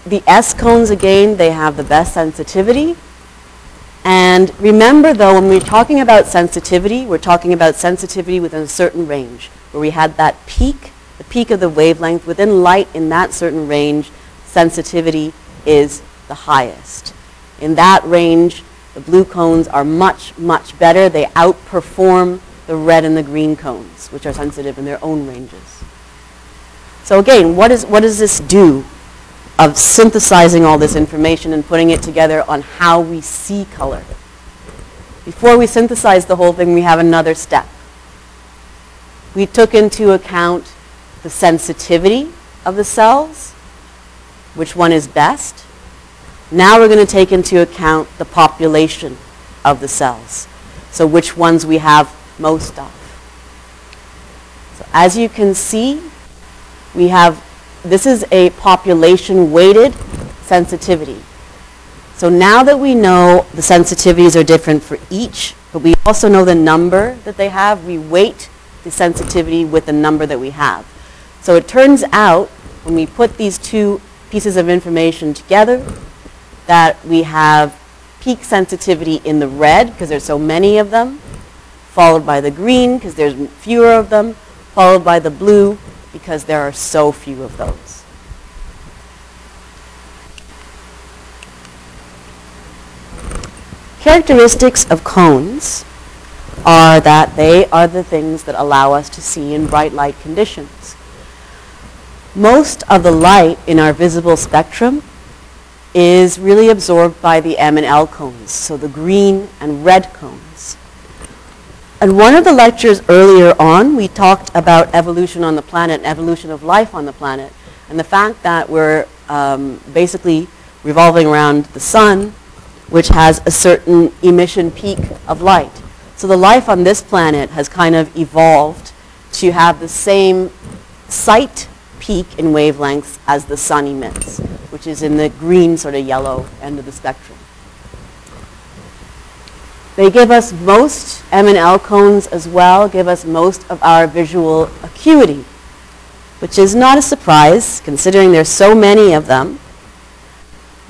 the S cones, again, they have the best sensitivity. And remember, though, when we're talking about sensitivity, we're talking about sensitivity within a certain range, where we had that peak, the peak of the wavelength. Within light in that certain range, sensitivity is the highest. In that range, the blue cones are much, much better. They outperform the red and the green cones, which are sensitive in their own ranges. So again, what, is, what does this do of synthesizing all this information and putting it together on how we see color? Before we synthesize the whole thing, we have another step. We took into account the sensitivity of the cells, which one is best. Now we're going to take into account the population of the cells. So which ones we have most of. So as you can see, we have, this is a population weighted sensitivity. So now that we know the sensitivities are different for each, but we also know the number that they have, we weight the sensitivity with the number that we have. So it turns out, when we put these two pieces of information together, that we have peak sensitivity in the red, because there's so many of them, followed by the green, because there's fewer of them, followed by the blue, because there are so few of those. Characteristics of cones are that they are the things that allow us to see in bright light conditions. Most of the light in our visible spectrum is really absorbed by the M and L cones, so the green and red cones. And one of the lectures earlier on, we talked about evolution on the planet, evolution of life on the planet, and the fact that we're um, basically revolving around the sun, which has a certain emission peak of light. So the life on this planet has kind of evolved to have the same sight peak in wavelengths as the sun emits, which is in the green sort of yellow end of the spectrum. They give us most, M and L cones as well, give us most of our visual acuity, which is not a surprise considering there's so many of them,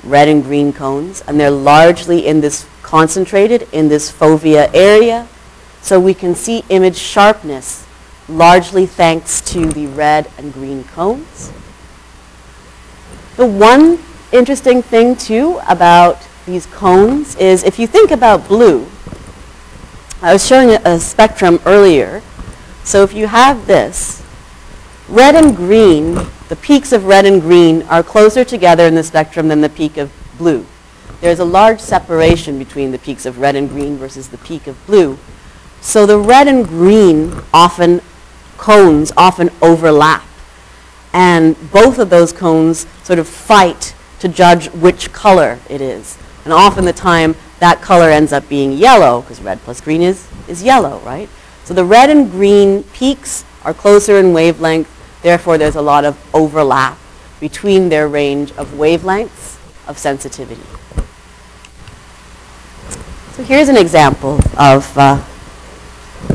red and green cones, and they're largely in this concentrated in this fovea area, so we can see image sharpness largely thanks to the red and green cones. The one interesting thing too about these cones is if you think about blue, I was showing a, a spectrum earlier. So if you have this, red and green, the peaks of red and green are closer together in the spectrum than the peak of blue. There's a large separation between the peaks of red and green versus the peak of blue. So the red and green often, cones often overlap. And both of those cones sort of fight to judge which color it is. And often the time that color ends up being yellow, because red plus green is, is yellow, right? So the red and green peaks are closer in wavelength, therefore there's a lot of overlap between their range of wavelengths of sensitivity. So here's an example of, uh,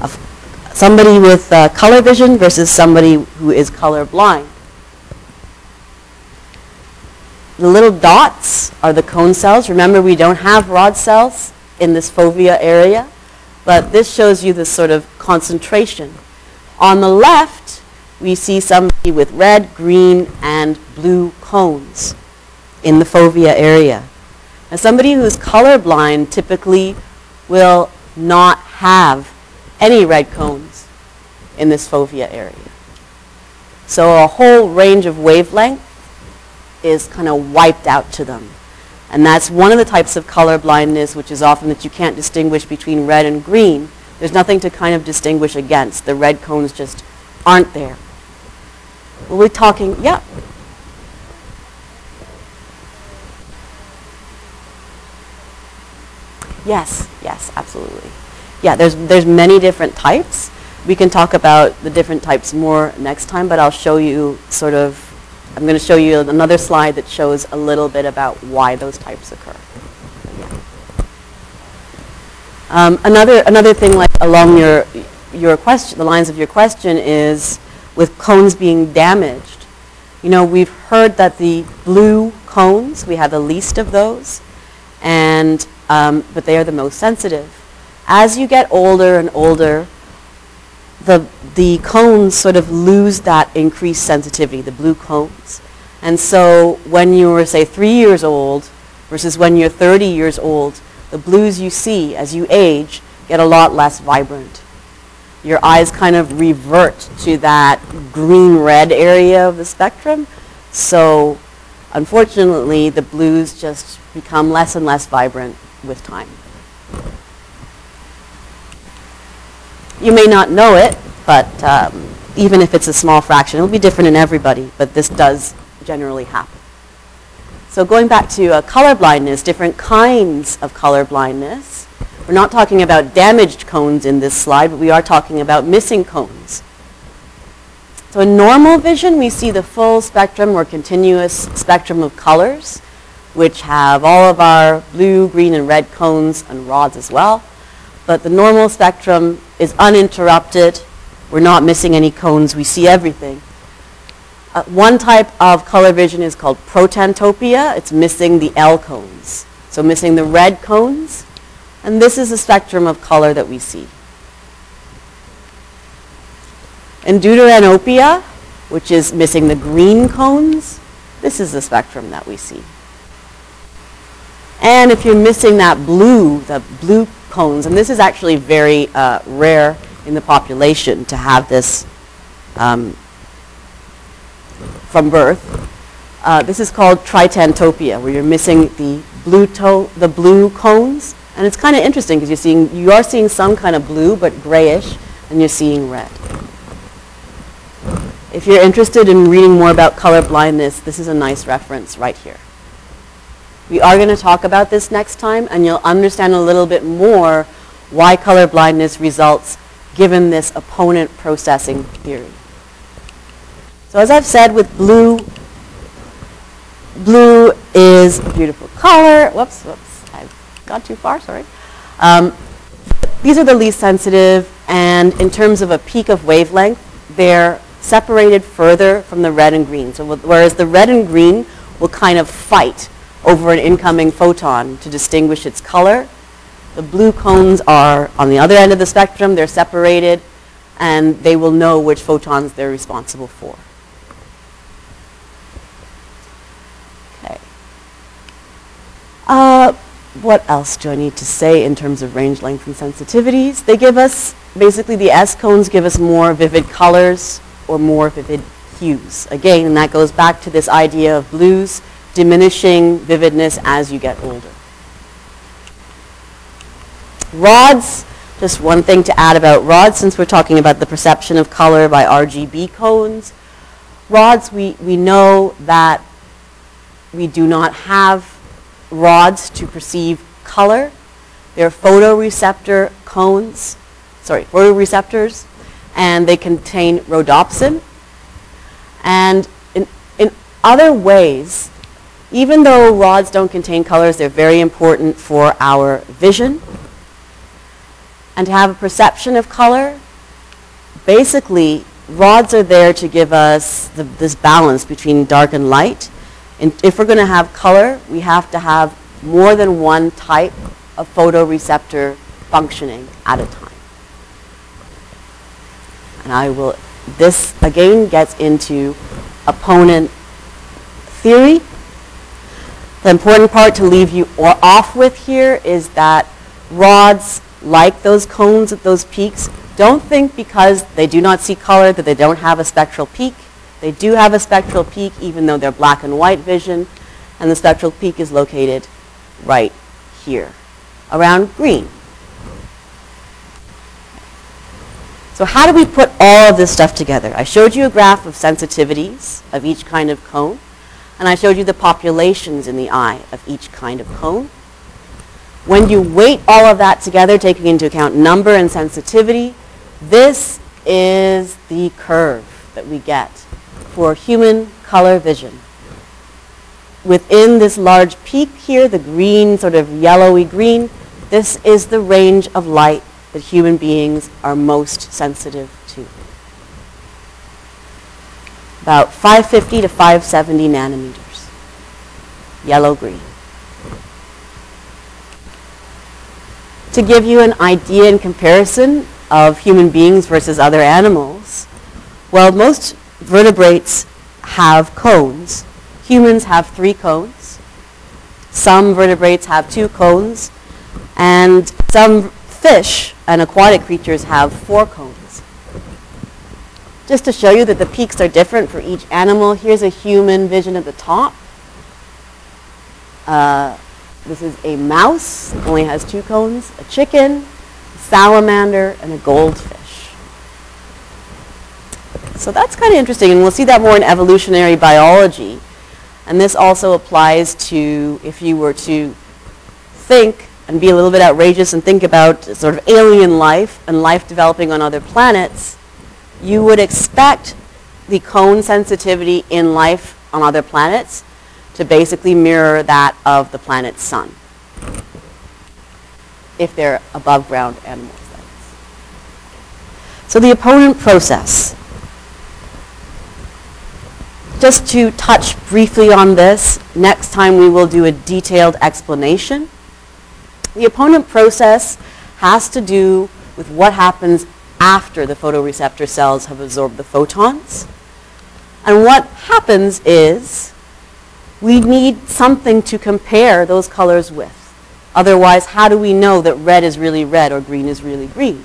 of somebody with uh, color vision versus somebody who is color blind. The little dots are the cone cells. Remember, we don't have rod cells in this fovea area, but this shows you this sort of concentration. On the left, we see somebody with red, green, and blue cones in the fovea area. Now, somebody who's colorblind typically will not have any red cones in this fovea area. So a whole range of wavelength is kind of wiped out to them. And that's one of the types of color blindness, which is often that you can't distinguish between red and green. There's nothing to kind of distinguish against. The red cones just aren't there. We're talking, yeah. Yes, yes, absolutely. Yeah, there's, there's many different types. We can talk about the different types more next time, but I'll show you sort of I'm going to show you another slide that shows a little bit about why those types occur. Yeah. Um, another, another thing like along your, your question, the lines of your question is with cones being damaged. You know, we've heard that the blue cones, we have the least of those, and, um, but they are the most sensitive. As you get older and older, the, the cones sort of lose that increased sensitivity, the blue cones. And so when you were, say, three years old versus when you're 30 years old, the blues you see as you age get a lot less vibrant. Your eyes kind of revert to that green-red area of the spectrum. So unfortunately, the blues just become less and less vibrant with time. You may not know it, but um, even if it's a small fraction, it'll be different in everybody, but this does generally happen. So going back to uh, color blindness, different kinds of color blindness. We're not talking about damaged cones in this slide, but we are talking about missing cones. So in normal vision, we see the full spectrum or continuous spectrum of colors, which have all of our blue, green, and red cones and rods as well. But the normal spectrum is uninterrupted. We're not missing any cones. We see everything. Uh, one type of color vision is called protantopia. It's missing the L cones. So missing the red cones. And this is the spectrum of color that we see. And deuteranopia, which is missing the green cones, this is the spectrum that we see. And if you're missing that blue, the blue cones, and this is actually very uh, rare in the population to have this um, from birth. Uh, this is called tritantopia, where you're missing the blue, the blue cones. And it's kind of interesting because you're seeing, you are seeing some kind of blue, but grayish, and you're seeing red. If you're interested in reading more about color blindness, this is a nice reference right here. We are going to talk about this next time, and you'll understand a little bit more why color blindness results given this opponent processing theory. So as I've said with blue, blue is a beautiful color. Whoops, whoops, I've gone too far, sorry. Um, these are the least sensitive, and in terms of a peak of wavelength, they're separated further from the red and green. So whereas the red and green will kind of fight over an incoming photon to distinguish its color, the blue cones are on the other end of the spectrum. They're separated, and they will know which photons they're responsible for. Okay. Uh, what else do I need to say in terms of range length and sensitivities? They give us, basically the S cones give us more vivid colors or more vivid hues. Again, and that goes back to this idea of blues diminishing vividness as you get older. Rods, just one thing to add about rods, since we're talking about the perception of color by RGB cones. Rods, we, we know that we do not have rods to perceive color. They're photoreceptor cones, sorry, photoreceptors, and they contain rhodopsin. And in, in other ways, even though rods don't contain colors, they're very important for our vision and to have a perception of color, basically, rods are there to give us the, this balance between dark and light. And if we're going to have color, we have to have more than one type of photoreceptor functioning at a time. And I will, this again gets into opponent theory. The important part to leave you off with here is that rods like those cones at those peaks, don't think because they do not see color that they don't have a spectral peak. They do have a spectral peak even though they're black and white vision, and the spectral peak is located right here, around green. So how do we put all of this stuff together? I showed you a graph of sensitivities of each kind of cone, and I showed you the populations in the eye of each kind of cone. When you weight all of that together, taking into account number and sensitivity, this is the curve that we get for human color vision. Within this large peak here, the green, sort of yellowy green, this is the range of light that human beings are most sensitive to. About 550 to 570 nanometers. Yellow-green. To give you an idea in comparison of human beings versus other animals, well, most vertebrates have cones. Humans have three cones. Some vertebrates have two cones. And some fish and aquatic creatures have four cones. Just to show you that the peaks are different for each animal, here's a human vision at the top. Uh, this is a mouse, only has two cones, a chicken, a salamander, and a goldfish. So that's kind of interesting, and we'll see that more in evolutionary biology. And this also applies to if you were to think and be a little bit outrageous and think about sort of alien life and life developing on other planets, you would expect the cone sensitivity in life on other planets to basically mirror that of the planet's sun. If they're above ground animals. So the opponent process. Just to touch briefly on this, next time we will do a detailed explanation. The opponent process has to do with what happens after the photoreceptor cells have absorbed the photons. And what happens is we need something to compare those colors with. Otherwise, how do we know that red is really red or green is really green?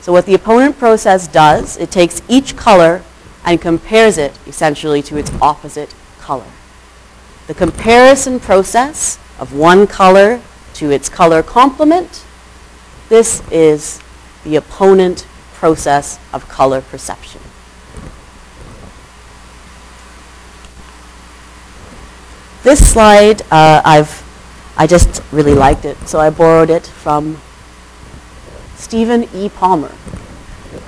So what the opponent process does, it takes each color and compares it essentially to its opposite color. The comparison process of one color to its color complement, this is the opponent process of color perception. This slide, uh, I've, I just really liked it, so I borrowed it from Stephen E. Palmer.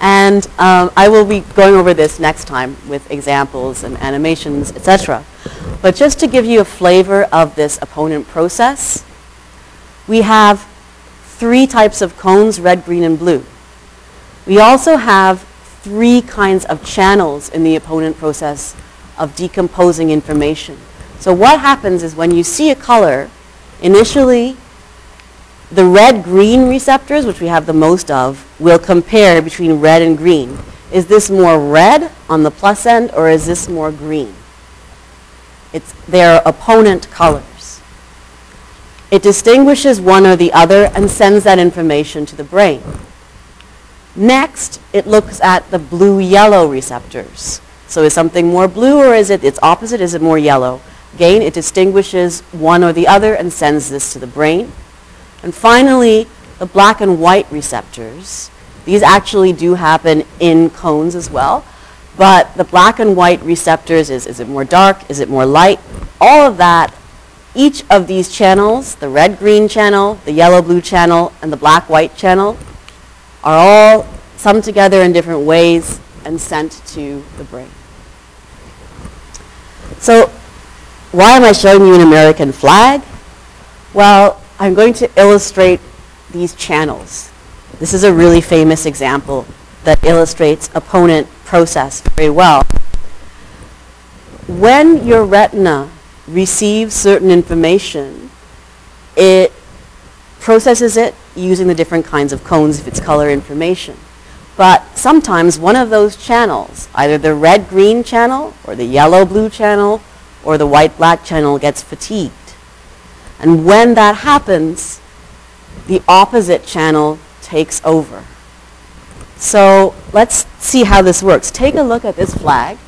And um, I will be going over this next time with examples and animations, etc. But just to give you a flavor of this opponent process, we have three types of cones, red, green, and blue. We also have three kinds of channels in the opponent process of decomposing information. So what happens is when you see a color, initially the red-green receptors, which we have the most of, will compare between red and green. Is this more red on the plus end or is this more green? It's their opponent colors. It distinguishes one or the other and sends that information to the brain. Next, it looks at the blue-yellow receptors. So is something more blue or is it its opposite? Is it more yellow? Again, it distinguishes one or the other and sends this to the brain. And finally, the black and white receptors. These actually do happen in cones as well. But the black and white receptors is, is it more dark? Is it more light? All of that, each of these channels, the red-green channel, the yellow-blue channel, and the black-white channel, are all summed together in different ways and sent to the brain. So why am I showing you an American flag? Well, I'm going to illustrate these channels. This is a really famous example that illustrates opponent process very well. When your retina receives certain information, it processes it using the different kinds of cones if it's color information. But sometimes one of those channels, either the red-green channel or the yellow-blue channel or the white-black channel gets fatigued. And when that happens, the opposite channel takes over. So let's see how this works. Take a look at this flag.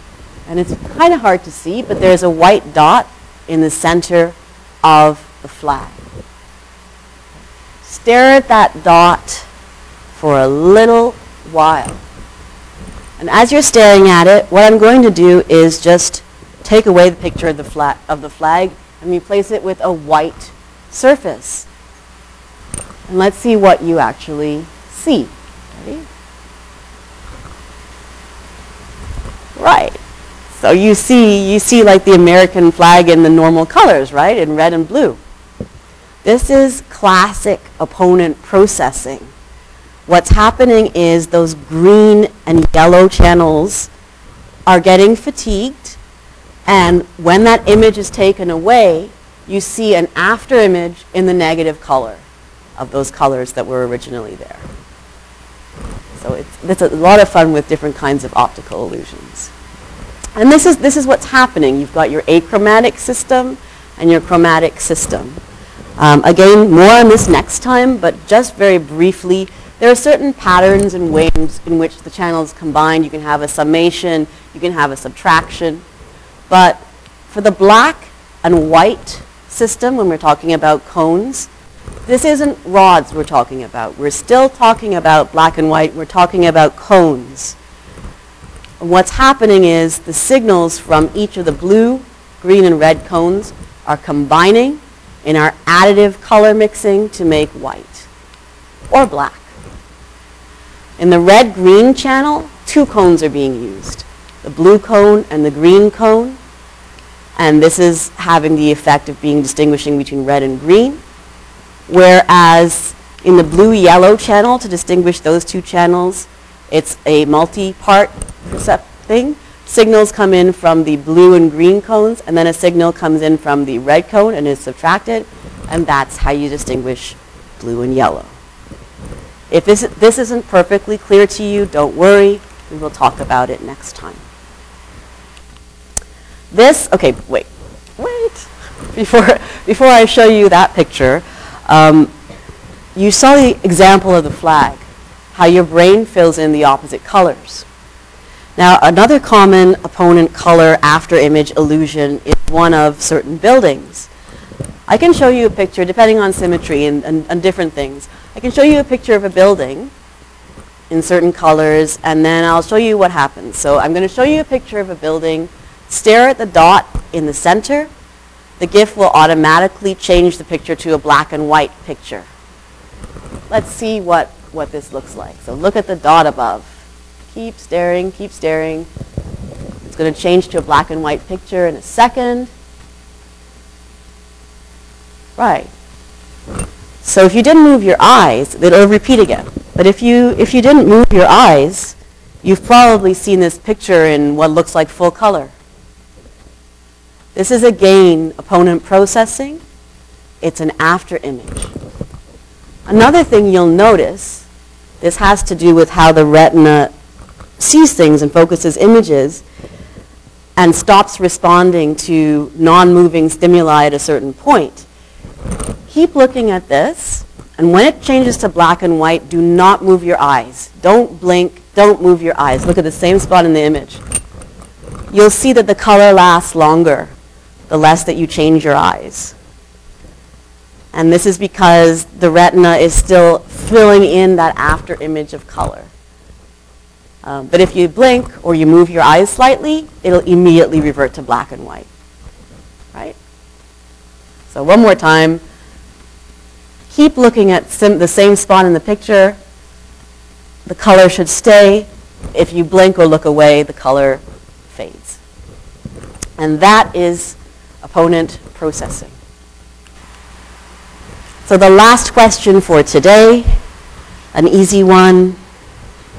And it's kind of hard to see, but there's a white dot in the center of the flag. Stare at that dot for a little while. And as you're staring at it, what I'm going to do is just take away the picture of the, flag, of the flag and replace it with a white surface. And let's see what you actually see. Ready? Right. So you see, you see like the American flag in the normal colors, right? In red and blue. This is classic opponent processing. What's happening is those green and yellow channels are getting fatigued, and when that image is taken away, you see an after image in the negative color of those colors that were originally there. So it's, it's a lot of fun with different kinds of optical illusions. And this is, this is what's happening. You've got your achromatic system and your chromatic system. Um, again, more on this next time, but just very briefly, there are certain patterns and ways in which the channels combine. You can have a summation, you can have a subtraction. But for the black and white system, when we're talking about cones, this isn't rods we're talking about. We're still talking about black and white. We're talking about cones. And what's happening is the signals from each of the blue, green, and red cones are combining in our additive color mixing to make white or black. In the red-green channel, two cones are being used, the blue cone and the green cone. And this is having the effect of being distinguishing between red and green. Whereas in the blue-yellow channel, to distinguish those two channels, it's a multi-part thing. Signals come in from the blue and green cones, and then a signal comes in from the red cone and is subtracted, and that's how you distinguish blue and yellow. If this, this isn't perfectly clear to you, don't worry. We will talk about it next time. This, okay, wait, wait. [laughs] Before, before I show you that picture, um, you saw the example of the flag, how your brain fills in the opposite colors. Now, another common opponent color after image illusion is one of certain buildings. I can show you a picture, depending on symmetry and, and, and different things. I can show you a picture of a building in certain colors, and then I'll show you what happens. So I'm going to show you a picture of a building. Stare at the dot in the center. The GIF will automatically change the picture to a black and white picture. Let's see what, what this looks like. So look at the dot above. Keep staring, keep staring. It's going to change to a black and white picture in a second. Right. So if you didn't move your eyes, it'll repeat again. But if you, if you didn't move your eyes, you've probably seen this picture in what looks like full color. This is again opponent processing. It's an after image. Another thing you'll notice, this has to do with how the retina sees things and focuses images and stops responding to non-moving stimuli at a certain point. Keep looking at this, and when it changes to black and white, do not move your eyes. Don't blink, don't move your eyes. Look at the same spot in the image. You'll see that the color lasts longer the less that you change your eyes. And this is because the retina is still filling in that after image of color. Um, but if you blink or you move your eyes slightly, it'll immediately revert to black and white. Right? So one more time. Keep looking at the same spot in the picture. The color should stay. If you blink or look away, the color fades. And that is opponent processing. So the last question for today, an easy one.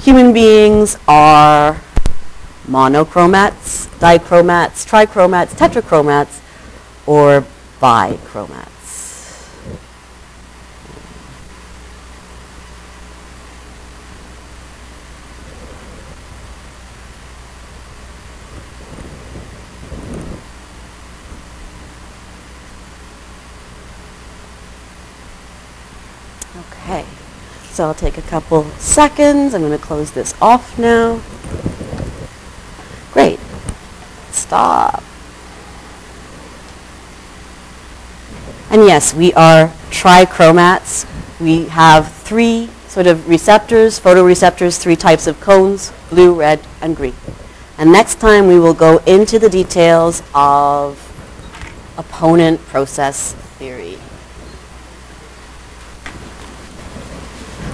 Human beings are monochromats, dichromats, trichromats, tetrachromats, or bichromats. Okay, so I'll take a couple seconds. I'm going to close this off now. Great. Stop. And yes, we are trichromats. We have three sort of receptors, photoreceptors, three types of cones, blue, red, and green. And next time we will go into the details of opponent process theory.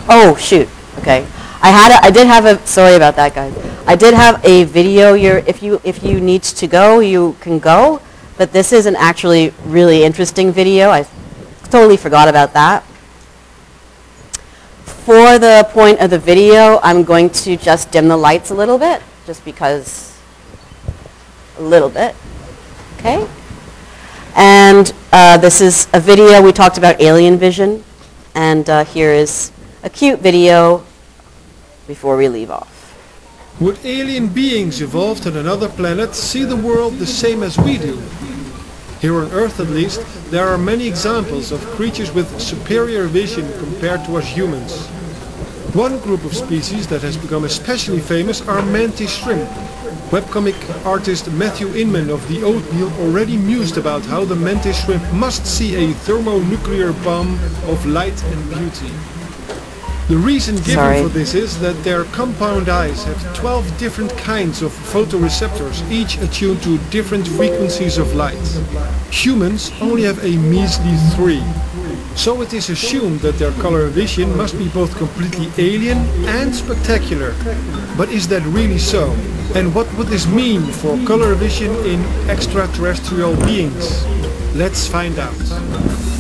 Oh, shoot. Okay. I had a, I did have a sorry about that guys. I did have a video here if you if you need to go, you can go, but this is an actually really interesting video. I totally forgot about that. For the point of the video, I'm going to just dim the lights a little bit just because a little bit. Okay? And uh, this is a video, we talked about alien vision, and uh, here is a cute video before we leave off.
Would alien beings evolved on another planet see the world the same as we do? Here on Earth at least, there are many examples of creatures with superior vision compared to us humans. One group of species that has become especially famous are mantis shrimp. Webcomic artist Matthew Inman of The Oatmeal already mused about how the mantis shrimp must see a thermonuclear bomb of light and beauty. The reason given
Sorry.
for this is that their compound eyes have 12 different kinds of photoreceptors, each attuned to different frequencies of light. Humans only have a measly three. So it is assumed that their color vision must be both completely alien and spectacular. But is that really so? And what would this mean for color vision in extraterrestrial beings? Let's find out.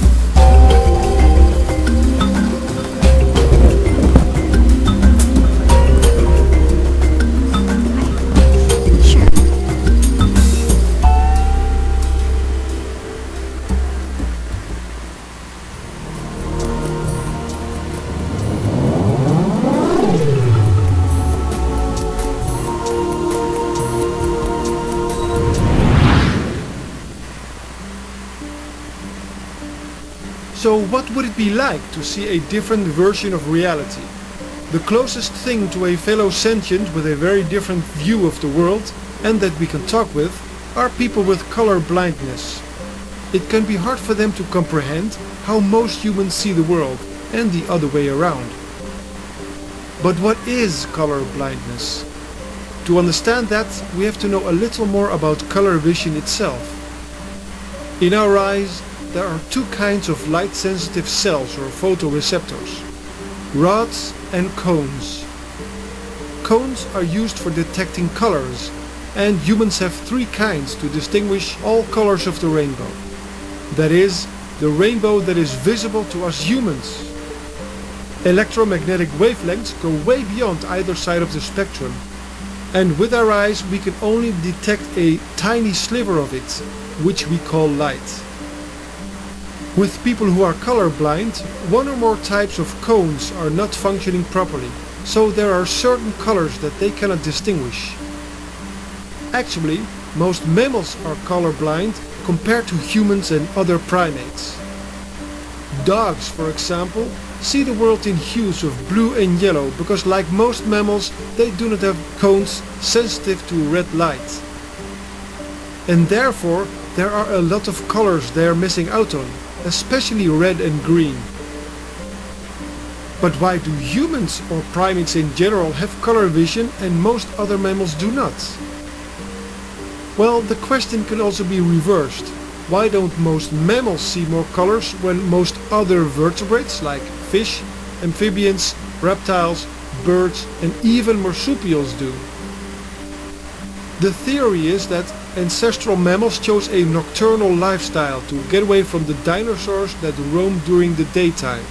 So what would it be like to see a different version of reality? The closest thing to a fellow sentient with a very different view of the world and that we can talk with are people with color blindness. It can be hard for them to comprehend how most humans see the world and the other way around. But what is color blindness? To understand that, we have to know a little more about color vision itself. In our eyes, there are two kinds of light-sensitive cells or photoreceptors, rods and cones. Cones are used for detecting colors, and humans have three kinds to distinguish all colors of the rainbow. That is, the rainbow that is visible to us humans. Electromagnetic wavelengths go way beyond either side of the spectrum, and with our eyes we can only detect a tiny sliver of it, which we call light. With people who are colorblind, one or more types of cones are not functioning properly, so there are certain colors that they cannot distinguish. Actually, most mammals are colorblind compared to humans and other primates. Dogs, for example, see the world in hues of blue and yellow because like most mammals, they do not have cones sensitive to red light. And therefore, there are a lot of colors they are missing out on, especially red and green. But why do humans or primates in general have color vision and most other mammals do not? Well, the question can also be reversed. Why don't most mammals see more colors when most other vertebrates like fish, amphibians, reptiles, birds and even marsupials do? The theory is that ancestral mammals chose a nocturnal lifestyle to get away from the dinosaurs that roamed during the daytime.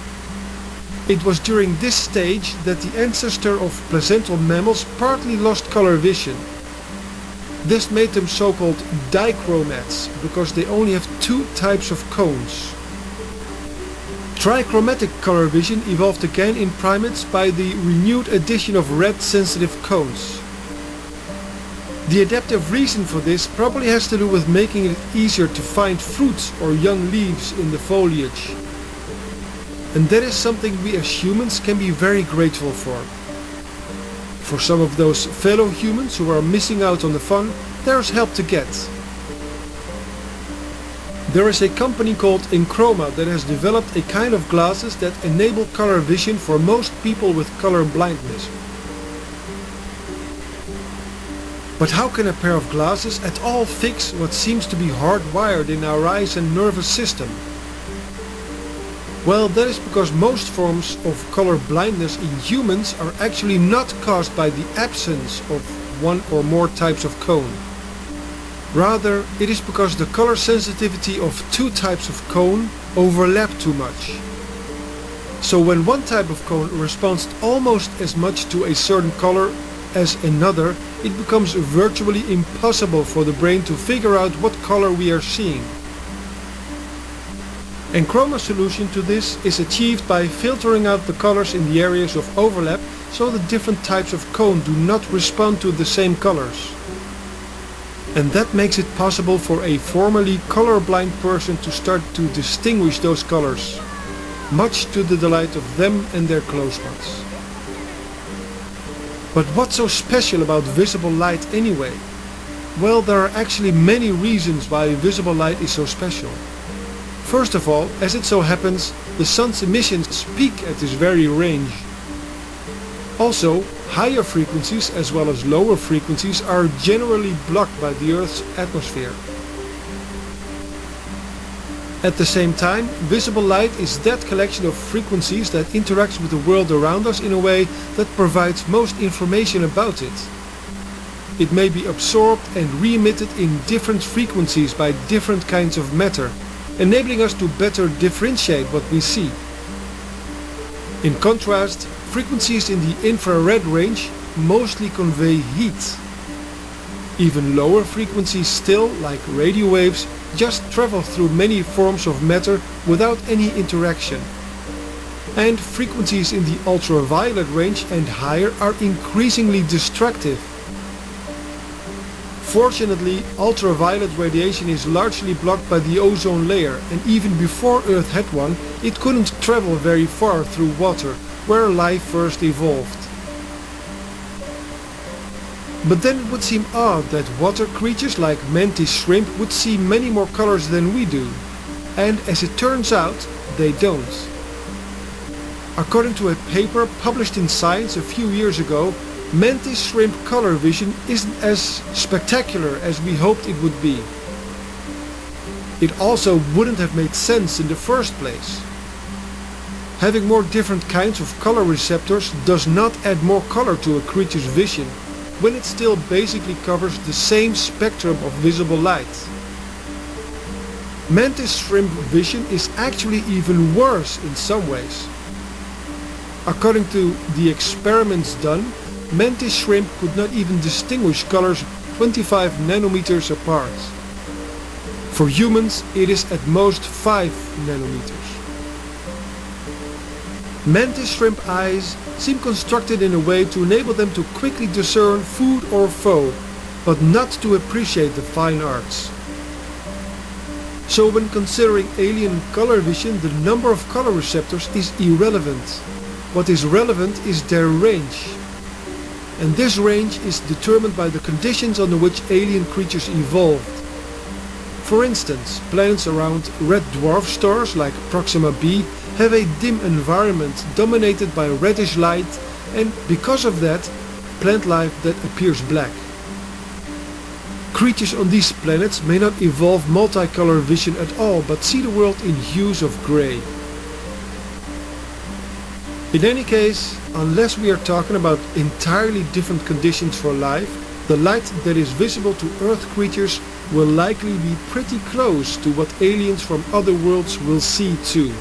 It was during this stage that the ancestor of placental mammals partly lost color vision. This made them so-called dichromats because they only have two types of cones. Trichromatic color vision evolved again in primates by the renewed addition of red sensitive cones. The adaptive reason for this probably has to do with making it easier to find fruits or young leaves in the foliage. And that is something we as humans can be very grateful for. For some of those fellow humans who are missing out on the fun, there's help to get. There is a company called EnChroma that has developed a kind of glasses that enable color vision for most people with color blindness. But how can a pair of glasses at all fix what seems to be hardwired in our eyes and nervous system? Well, that is because most forms of color blindness in humans are actually not caused by the absence of one or more types of cone. Rather, it is because the color sensitivity of two types of cone overlap too much. So when one type of cone responds almost as much to a certain color as another, it becomes virtually impossible for the brain to figure out what color we are seeing. And EnChroma's solution to this is achieved by filtering out the colors in the areas of overlap so the different types of cone do not respond to the same colors. And that makes it possible for a formerly colorblind person to start to distinguish those colors, much to the delight of them and their close ones. But what's so special about visible light anyway? Well, there are actually many reasons why visible light is so special. First of all, as it so happens, the sun's emissions peak at this very range. Also, higher frequencies as well as lower frequencies are generally blocked by the Earth's atmosphere. At the same time, visible light is that collection of frequencies that interacts with the world around us in a way that provides most information about it. It may be absorbed and re-emitted in different frequencies by different kinds of matter, enabling us to better differentiate what we see. In contrast, frequencies in the infrared range mostly convey heat. Even lower frequencies still, like radio waves, just travel through many forms of matter without any interaction. And frequencies in the ultraviolet range and higher are increasingly destructive. Fortunately, ultraviolet radiation is largely blocked by the ozone layer and even before Earth had one, it couldn't travel very far through water, where life first evolved. But then it would seem odd that water creatures like mantis shrimp would see many more colors than we do. And as it turns out, they don't. According to a paper published in Science a few years ago, mantis shrimp color vision isn't as spectacular as we hoped it would be. It also wouldn't have made sense in the first place. Having more different kinds of color receptors does not add more color to a creature's vision when it still basically covers the same spectrum of visible light. Mantis shrimp vision is actually even worse in some ways. According to the experiments done, mantis shrimp could not even distinguish colors 25 nanometers apart. For humans, it is at most 5 nanometers. Mantis shrimp eyes seem constructed in a way to enable them to quickly discern food or foe, but not to appreciate the fine arts. So when considering alien color vision, the number of color receptors is irrelevant. What is relevant is their range. And this range is determined by the conditions under which alien creatures evolved. For instance, planets around red dwarf stars like Proxima b have a dim environment dominated by reddish light and because of that, plant life that appears black. Creatures on these planets may not evolve multicolor vision at all, but see the world in hues of grey. In any case, unless we are talking about entirely different conditions for life, the light that is visible to Earth creatures will likely be pretty close to what aliens from other worlds will see too.